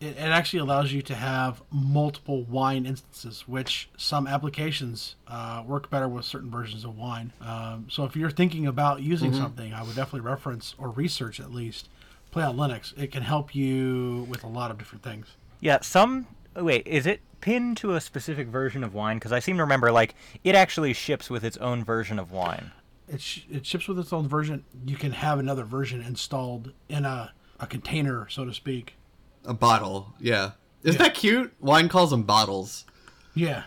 it, it actually allows you to have multiple Wine instances, which some applications uh, work better with certain versions of Wine. Um, so if you're thinking about using Mm-hmm. something, I would definitely reference or research at least PlayOnLinux. It can help you with a lot of different things. Yeah, some. Wait, is it pinned to a specific version of wine? Because I seem to remember, like, it actually ships with its own version of wine. it, sh- it ships with its own version. You can have another version installed in a, a container, so to speak. A bottle, yeah. Isn't that cute? Wine calls them bottles. Yeah.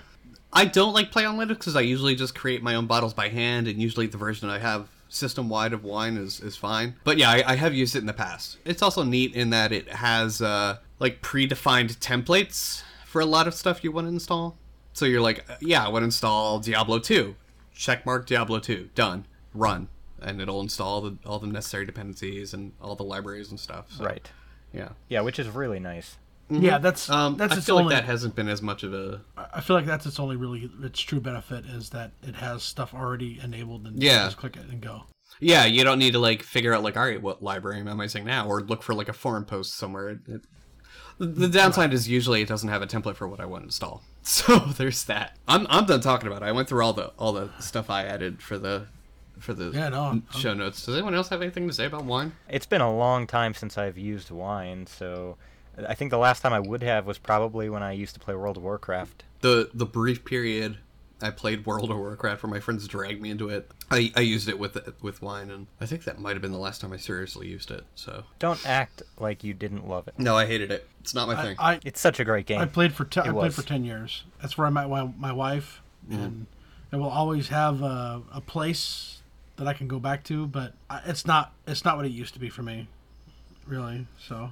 I don't like PlayOnLinux because I usually just create my own bottles by hand, and usually the version I have system wide of wine is, is fine. But yeah, I, I have used it in the past. It's also neat in that it has uh, like predefined templates for a lot of stuff you want to install. So you're like, yeah, I want to install Diablo 2. Checkmark Diablo 2. Done. Run. And it'll install the, all the necessary dependencies and all the libraries and stuff. So Right. Yeah. Yeah, which is really nice. Yeah, that's Um, that's I its feel only. like that hasn't been as much of a I feel like that's its only really its true benefit is that it has stuff already enabled and Yeah. just click it and go. Yeah, you don't need to like figure out like, all right, what library am I using now, or look for like a forum post somewhere. It, it- the, the downside is usually it doesn't have a template for what I want to install. [laughs] So there's that. I'm I'm done talking about it. I went through all the all the stuff I added for the for the Yeah, no, show notes. Does anyone else have anything to say about wine? It's been a long time since I've used wine, so I think the last time I would have was probably when I used to play World of Warcraft. The the brief period I played World of Warcraft where my friends dragged me into it. I, I used it with with wine, and I think that might have been the last time I seriously used it. So Don't act like you didn't love it. no, I hated it. It's not my I, thing. I It's such a great game. I played for te- I It played for ten years. That's where I met my, my wife, mm-hmm. and it will always have a, a place that I can go back to. But I, it's not it's not what it used to be for me, really. So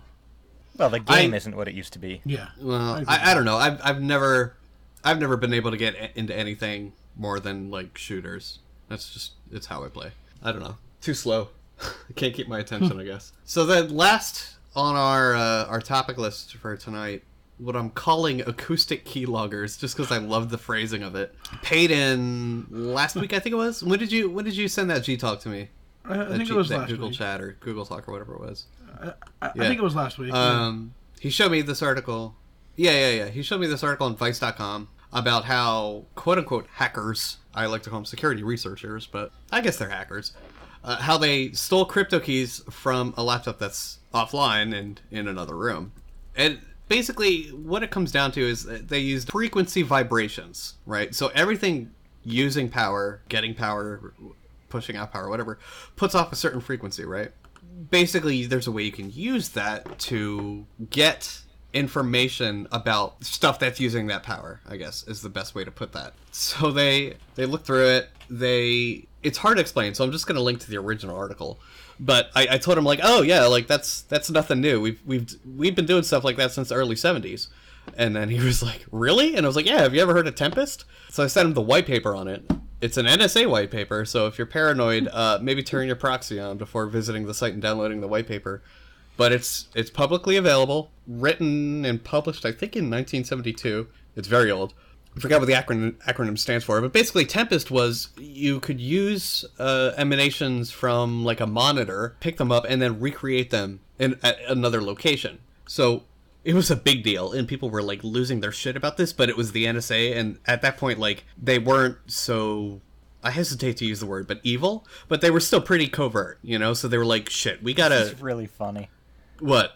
well, the game I- isn't what it used to be. yeah. Well, agree. I, I don't know. I've I've never I've never been able to get into anything more than like shooters. That's just it's how I play. I don't know. Too slow. [laughs] I can't keep my attention, I guess. So then last on our uh, our topic list for tonight, what I'm calling acoustic keyloggers, just because I love the phrasing of it. Peyton last week, I think it was. When did you when did you send that G talk to me? I, I think G- it was that last Google week. Chat or Google Talk or whatever it was. I, I Yeah. think it was last week. Um, he showed me this article. Yeah, yeah, yeah. He showed me this article on Vice.com about how quote unquote hackers, I like to call them security researchers, but I guess they're hackers, uh, how they stole crypto keys from a laptop that's offline and in another room. And basically, what it comes down to is they used frequency vibrations, right? So everything using power, getting power, pushing out power, whatever, puts off a certain frequency, right? basically there's a way you can use that to get information about stuff that's using that power i guess is the best way to put that so they they look through it they it's hard to explain so i'm just going to link to the original article but I, I told him like oh yeah like that's that's nothing new we've we've we've been doing stuff like that since the early 70s and then he [laughs] was like really and i was like yeah have you ever heard of tempest so i sent him the white paper on it it's an NSA white paper, so if you're paranoid, uh, maybe turn your proxy on before visiting the site and downloading the white paper. But it's it's publicly available, written and published, I think, in 1972. It's very old. I forgot what the acronym acronym stands for, but basically, Tempest was you could use uh, emanations from like a monitor, pick them up, and then recreate them in at another location. So it was a big deal and people were like losing their shit about this but it was the nsa and at that point like they weren't so i hesitate to use the word but evil but they were still pretty covert you know so they were like shit we gotta It's really funny. what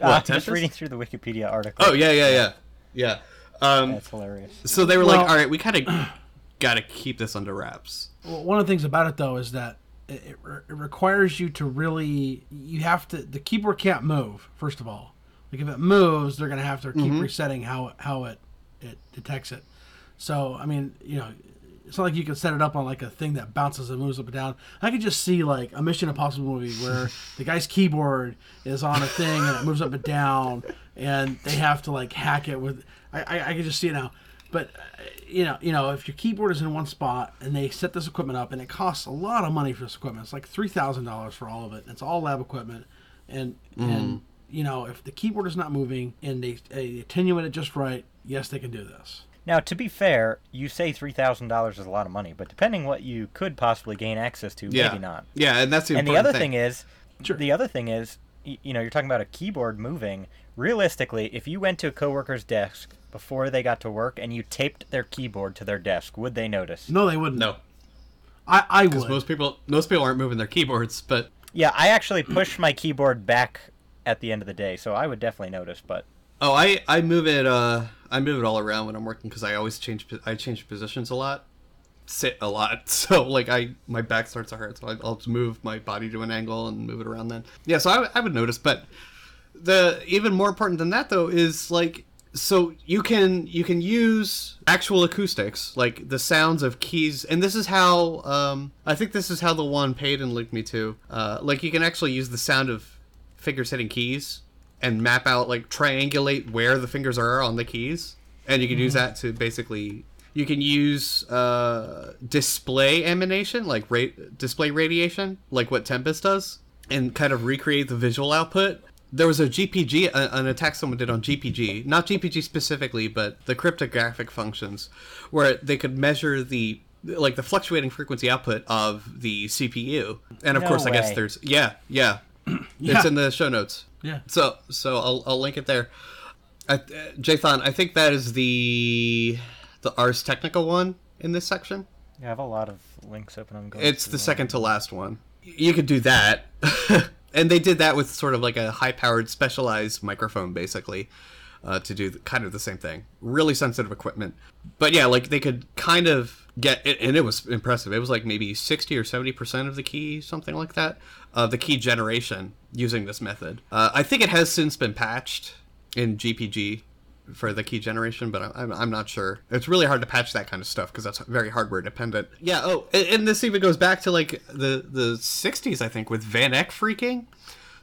Uh, What, just reading through the Wikipedia article. oh yeah yeah yeah yeah um That's hilarious. so they were Well- like all right we kind of [clears throat] gotta keep this under wraps. Well, one of the things about it though is that it, it, re- it requires you to really you have to the keyboard can't move first of all. Like if it moves they're going to have to keep resetting how how it it detects it. So i mean you know it's not like you can set it up on like a thing that bounces and moves up and down. I could just see like a mission impossible movie where [laughs] the guy's keyboard is on a thing and it moves up and down and they have to like hack it with i i, I can just see it now but uh, you know, you know, if your keyboard is in one spot and they set this equipment up, and it costs a lot of money for this equipment, it's like three thousand dollars for all of it. It's all lab equipment, and and you know, if the keyboard is not moving and they, they attenuate it just right, yes, they can do this. Now, to be fair, you say three thousand dollars is a lot of money, but depending what you could possibly gain access to, yeah maybe not. yeah and that's the And the other thing is, Sure. the other thing is, you know, you're talking about a keyboard moving. Realistically, if you went to a coworker's desk before they got to work and you taped their keyboard to their desk, would they notice? No, they wouldn't. no I I because would. most people most people aren't moving their keyboards but Yeah, I actually push my keyboard back at the end of the day, so I would definitely notice. But Oh, I I move it. Uh, I move it all around when I'm working because I always change. I change positions a lot, sit a lot. [laughs] So like I my back starts to hurt, so I, I'll just move my body to an angle and move it around. Then yeah, so I, I would notice. But the even more important than that though is like so you can you can use actual acoustics like the sounds of keys and this is how um i think this is how the one Peyton linked me to. Uh like you can actually use the sound of fingers hitting keys and map out like triangulate where the fingers are on the keys and you can use that to basically you can use uh, display emanation like ra- display radiation like what tempest does and kind of recreate the visual output there was a GPG, a- an attack someone did on GPG, not GPG specifically, but the cryptographic functions, where they could measure the like the fluctuating frequency output of the CPU. And of No course, I guess there's yeah, yeah, [clears throat] Yeah. it's in the show notes. Yeah. So so I'll, I'll link it there. I, uh, Jathan, I think that is the the Ars Technica one in this section. Yeah, I have a lot of links open. I'm going. It's through the second to last one. You could do that. [laughs] and they did that with sort of like a high powered specialized microphone, basically, uh, to do the, kind of the same thing. Really sensitive equipment. But yeah, like they could kind of get it, and it was impressive. It was like maybe 60 or 70% of the key, something like that, of the key generation using this method. Uh, I think it has since been patched in GPG for the key generation, but I'm, I'm not sure. It's really hard to patch that kind of stuff because that's very hardware dependent. Yeah. Oh, and, and this even goes back to like the the 60s, I think, with Van Eck phreaking.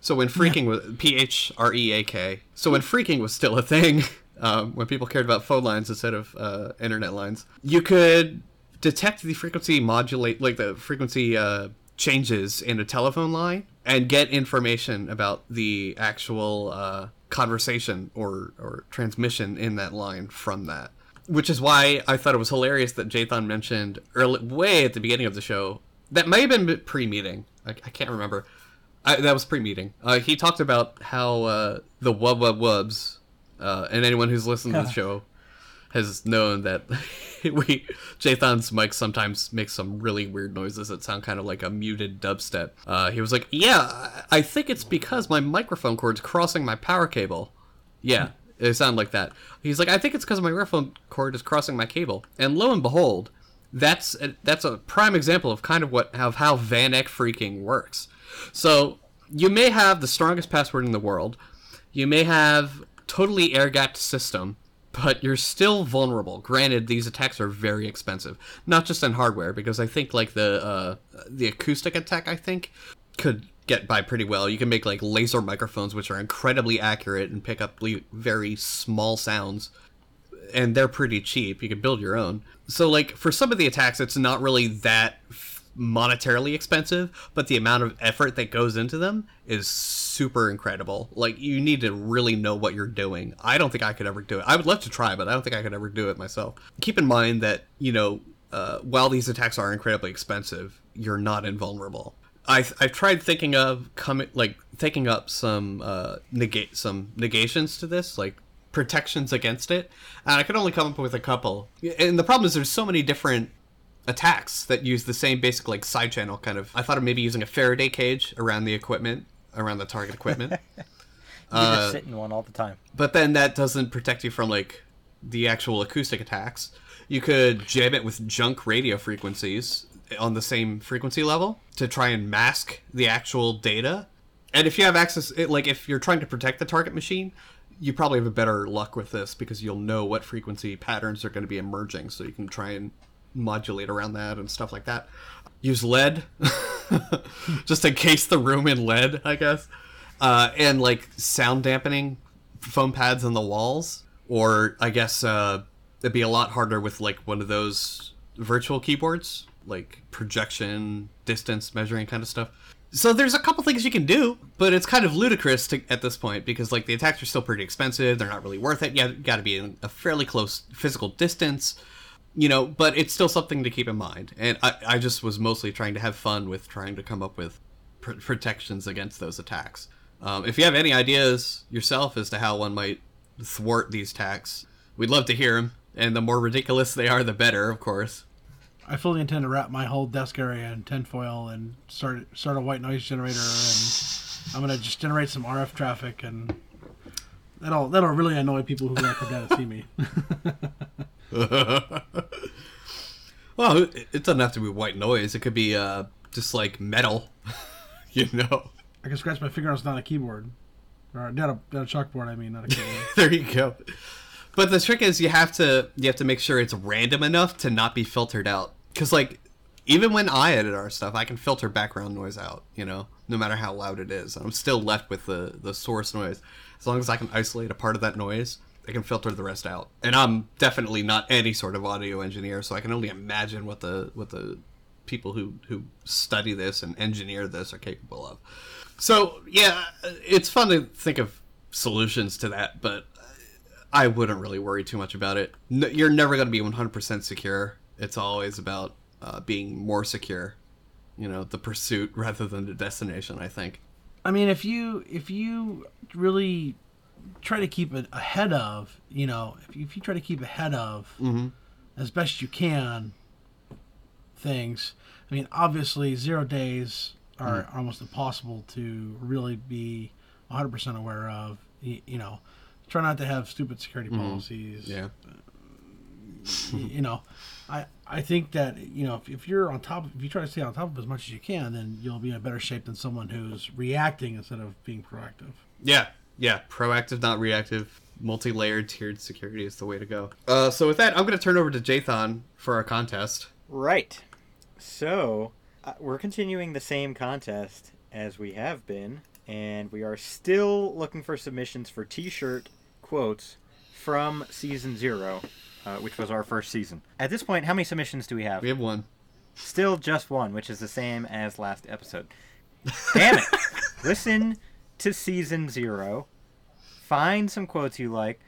So when phreaking was P H R E A K. So when phreaking was still a thing, [laughs] um, when people cared about phone lines instead of uh, internet lines, you could detect the frequency modulate, like the frequency uh, changes in a telephone line, and get information about the actual uh, conversation or or transmission in that line from that. Which is why I thought it was hilarious that Jathan mentioned early, way at the beginning of the show. That may have been pre-meeting. I, I can't remember. I, that was pre-meeting. Uh, he talked about how uh, the wub wub wubs, uh, and anyone who's listened to the [laughs] show has known that [laughs] we Jathan's mic sometimes makes some really weird noises that sound kind of like a muted dubstep. Uh, he was like, "Yeah, I think it's because my microphone cord's crossing my power cable." Yeah, it sounded like that. He's like, "I think it's because my microphone cord is crossing my cable," and lo and behold, that's a, that's a prime example of kind of what of how Van Eck phreaking works. So you may have the strongest password in the world, you may have totally air gapped system, but you're still vulnerable. Granted, these attacks are very expensive, not just in hardware, because I think like the uh, the acoustic attack, I think, could get by pretty well. You can make like laser microphones, which are incredibly accurate and pick up very small sounds and they're pretty cheap. You can build your own. So like for some of the attacks, it's not really that monetarily expensive, but the amount of effort that goes into them is super incredible. Like you need to really know what you're doing. I don't think I could ever do it. I would love to try, but I don't think I could ever do it myself. Keep in mind that you know uh, while these attacks are incredibly expensive, you're not invulnerable. I've, I've tried thinking of coming like thinking up some uh, negate some negations to this like protections against it and i could only come up with a couple and the problem is there's so many different attacks that use the same basic like side channel kind of i thought of maybe using a faraday cage around the equipment around the target equipment. [laughs] You Uh, just sit in one all the time. but then that doesn't protect you from like the actual acoustic attacks. You could jam it with junk radio frequencies on the same frequency level to try and mask the actual data. And if you have access it, like if you're trying to protect the target machine you probably have a better luck with this because you'll know what frequency patterns are going to be emerging so you can try and modulate around that and stuff like that. Use lead [laughs] [laughs] just encase the room in lead i guess. Uh, and like sound dampening foam pads on the walls. Or i guess uh, it'd be a lot harder with like one of those virtual keyboards. Like projection distance measuring kind of stuff. So there's a couple things you can do but it's kind of ludicrous to, at this point because like the attacks are still pretty expensive. They're not really worth it. You got to be in a fairly close physical distance you know but it's still something to keep in mind. And i, I just was mostly trying to have fun with trying to come up with pr- protections against those attacks. Um, if you have any ideas yourself as to how one might thwart these attacks we'd love to hear them and the more ridiculous they are the better of course. I fully intend to wrap my whole desk area in tinfoil and start start a white noise generator, and I'm gonna just generate some RF traffic, and that'll that'll really annoy people who like to [laughs] down to see me. [laughs] [laughs] well it, doesn't have to be white noise it could be uh, just like metal [laughs] you know I can scratch my finger. It's not a keyboard, or down a, down a chalkboard. I mean, not a [laughs] keyboard. there you go. But the trick is you have to you have to make sure it's random enough to not be filtered out. Because like even when I edit our stuff, I can filter background noise out. You know, no matter how loud it is, I'm still left with the the source noise. As long as I can isolate a part of that noise, I can filter the rest out. And I'm definitely not any sort of audio engineer, so I can only imagine what the what the people who who study this and engineer this are capable of. So yeah, it's fun to think of solutions to that, but I wouldn't really worry too much about it. No, you're never going to be 100% secure. It's always about uh, being more secure. You know, the pursuit [laughs] rather than the destination. I think. I mean, if you if you really try to keep it ahead of, you know, if you, if you try to keep ahead of Mm-hmm. as best you can things. I mean, obviously, zero days are Mm. almost impossible to really be 100% aware of. You, you know, try not to have stupid security policies. Mm-hmm. Yeah. you know, I I think that you know if, if you're on top, if you try to stay on top of as much as you can, then you'll be in a better shape than someone who's reacting instead of being proactive. Yeah, yeah. Proactive, not reactive. Multi-layered, tiered security is the way to go. Uh, so with that, I'm going to turn over to Jathan for our contest. Right. So, uh, we're continuing the same contest as we have been, and we are still looking for submissions for t shirt quotes from season zero, uh, which was our first season. At this point, how many submissions do we have? We have one. Still just one, which is the same as last episode. Damn it! [laughs] Listen to season zero, find some quotes you like,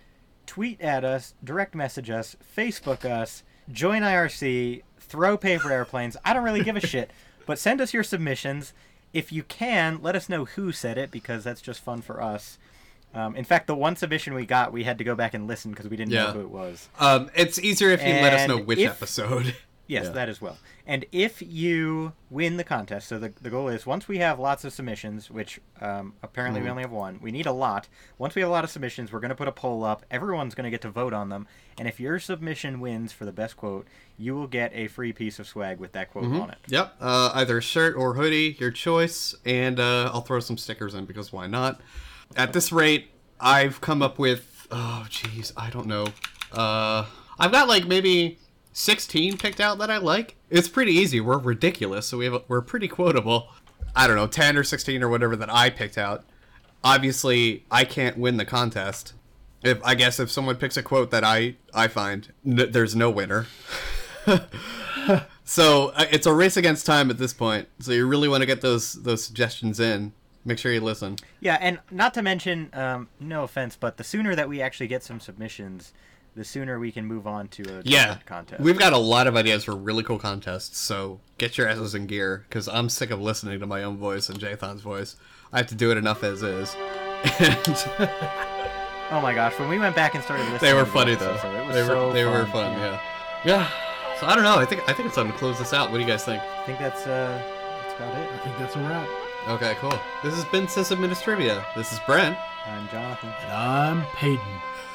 tweet at us, direct message us, Facebook us, join IRC, throw paper airplanes. I don't really give a [laughs] shit, but send us your submissions. If you can, let us know who said it because that's just fun for us. Um, in fact, the one submission we got, we had to go back and listen because we didn't Yeah. know who it was. Um, it's easier if you let us know which if- episode. [laughs] Yes, Yeah. that as well. And if you win the contest, so the, the goal is once we have lots of submissions, which um, apparently Mm-hmm. we only have one, we need a lot. Once we have a lot of submissions, we're going to put a poll up. Everyone's going to get to vote on them. And if your submission wins for the best quote, you will get a free piece of swag with that quote on it. Yep. Uh, either a shirt or hoodie, your choice, and uh, I'll throw some stickers in because why not? At this rate, I've come up with oh jeez, I don't know. Uh, I've got like maybe sixteen picked out that I like. It's pretty easy. We're ridiculous, so we have we're pretty quotable. I don't know, ten or sixteen or whatever that I picked out. Obviously, I can't win the contest. If I guess if someone picks a quote that I I find, n- there's no winner. [laughs] So uh, it's a race against time at this point. So you really want to get those those suggestions in. Make sure you listen. Yeah, and not to mention, um, no offense, but the sooner that we actually get some submissions, the sooner we can move on to a Yeah, different contest. we've got a lot of ideas for really cool contests. So get your asses in gear because I'm sick of listening to my own voice and Jathan's voice. I have to do it enough as is. And [laughs] Oh my gosh, when we went back and started listening, they were to funny though. episodes, It was They were so they were fun. Yeah. Yeah. So I don't know. I think I think it's time to close this out. What do you guys think? I think that's uh, that's about it. I think that's a wrap. Okay, cool. This has been Sysadministrivia. This is Brent. I'm Jathan. And I'm Peyton.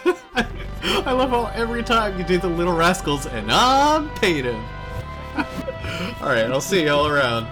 [laughs] I love how every time you do the Little Rascals and I'm Peyton. [laughs] all right, I'll see y'all around.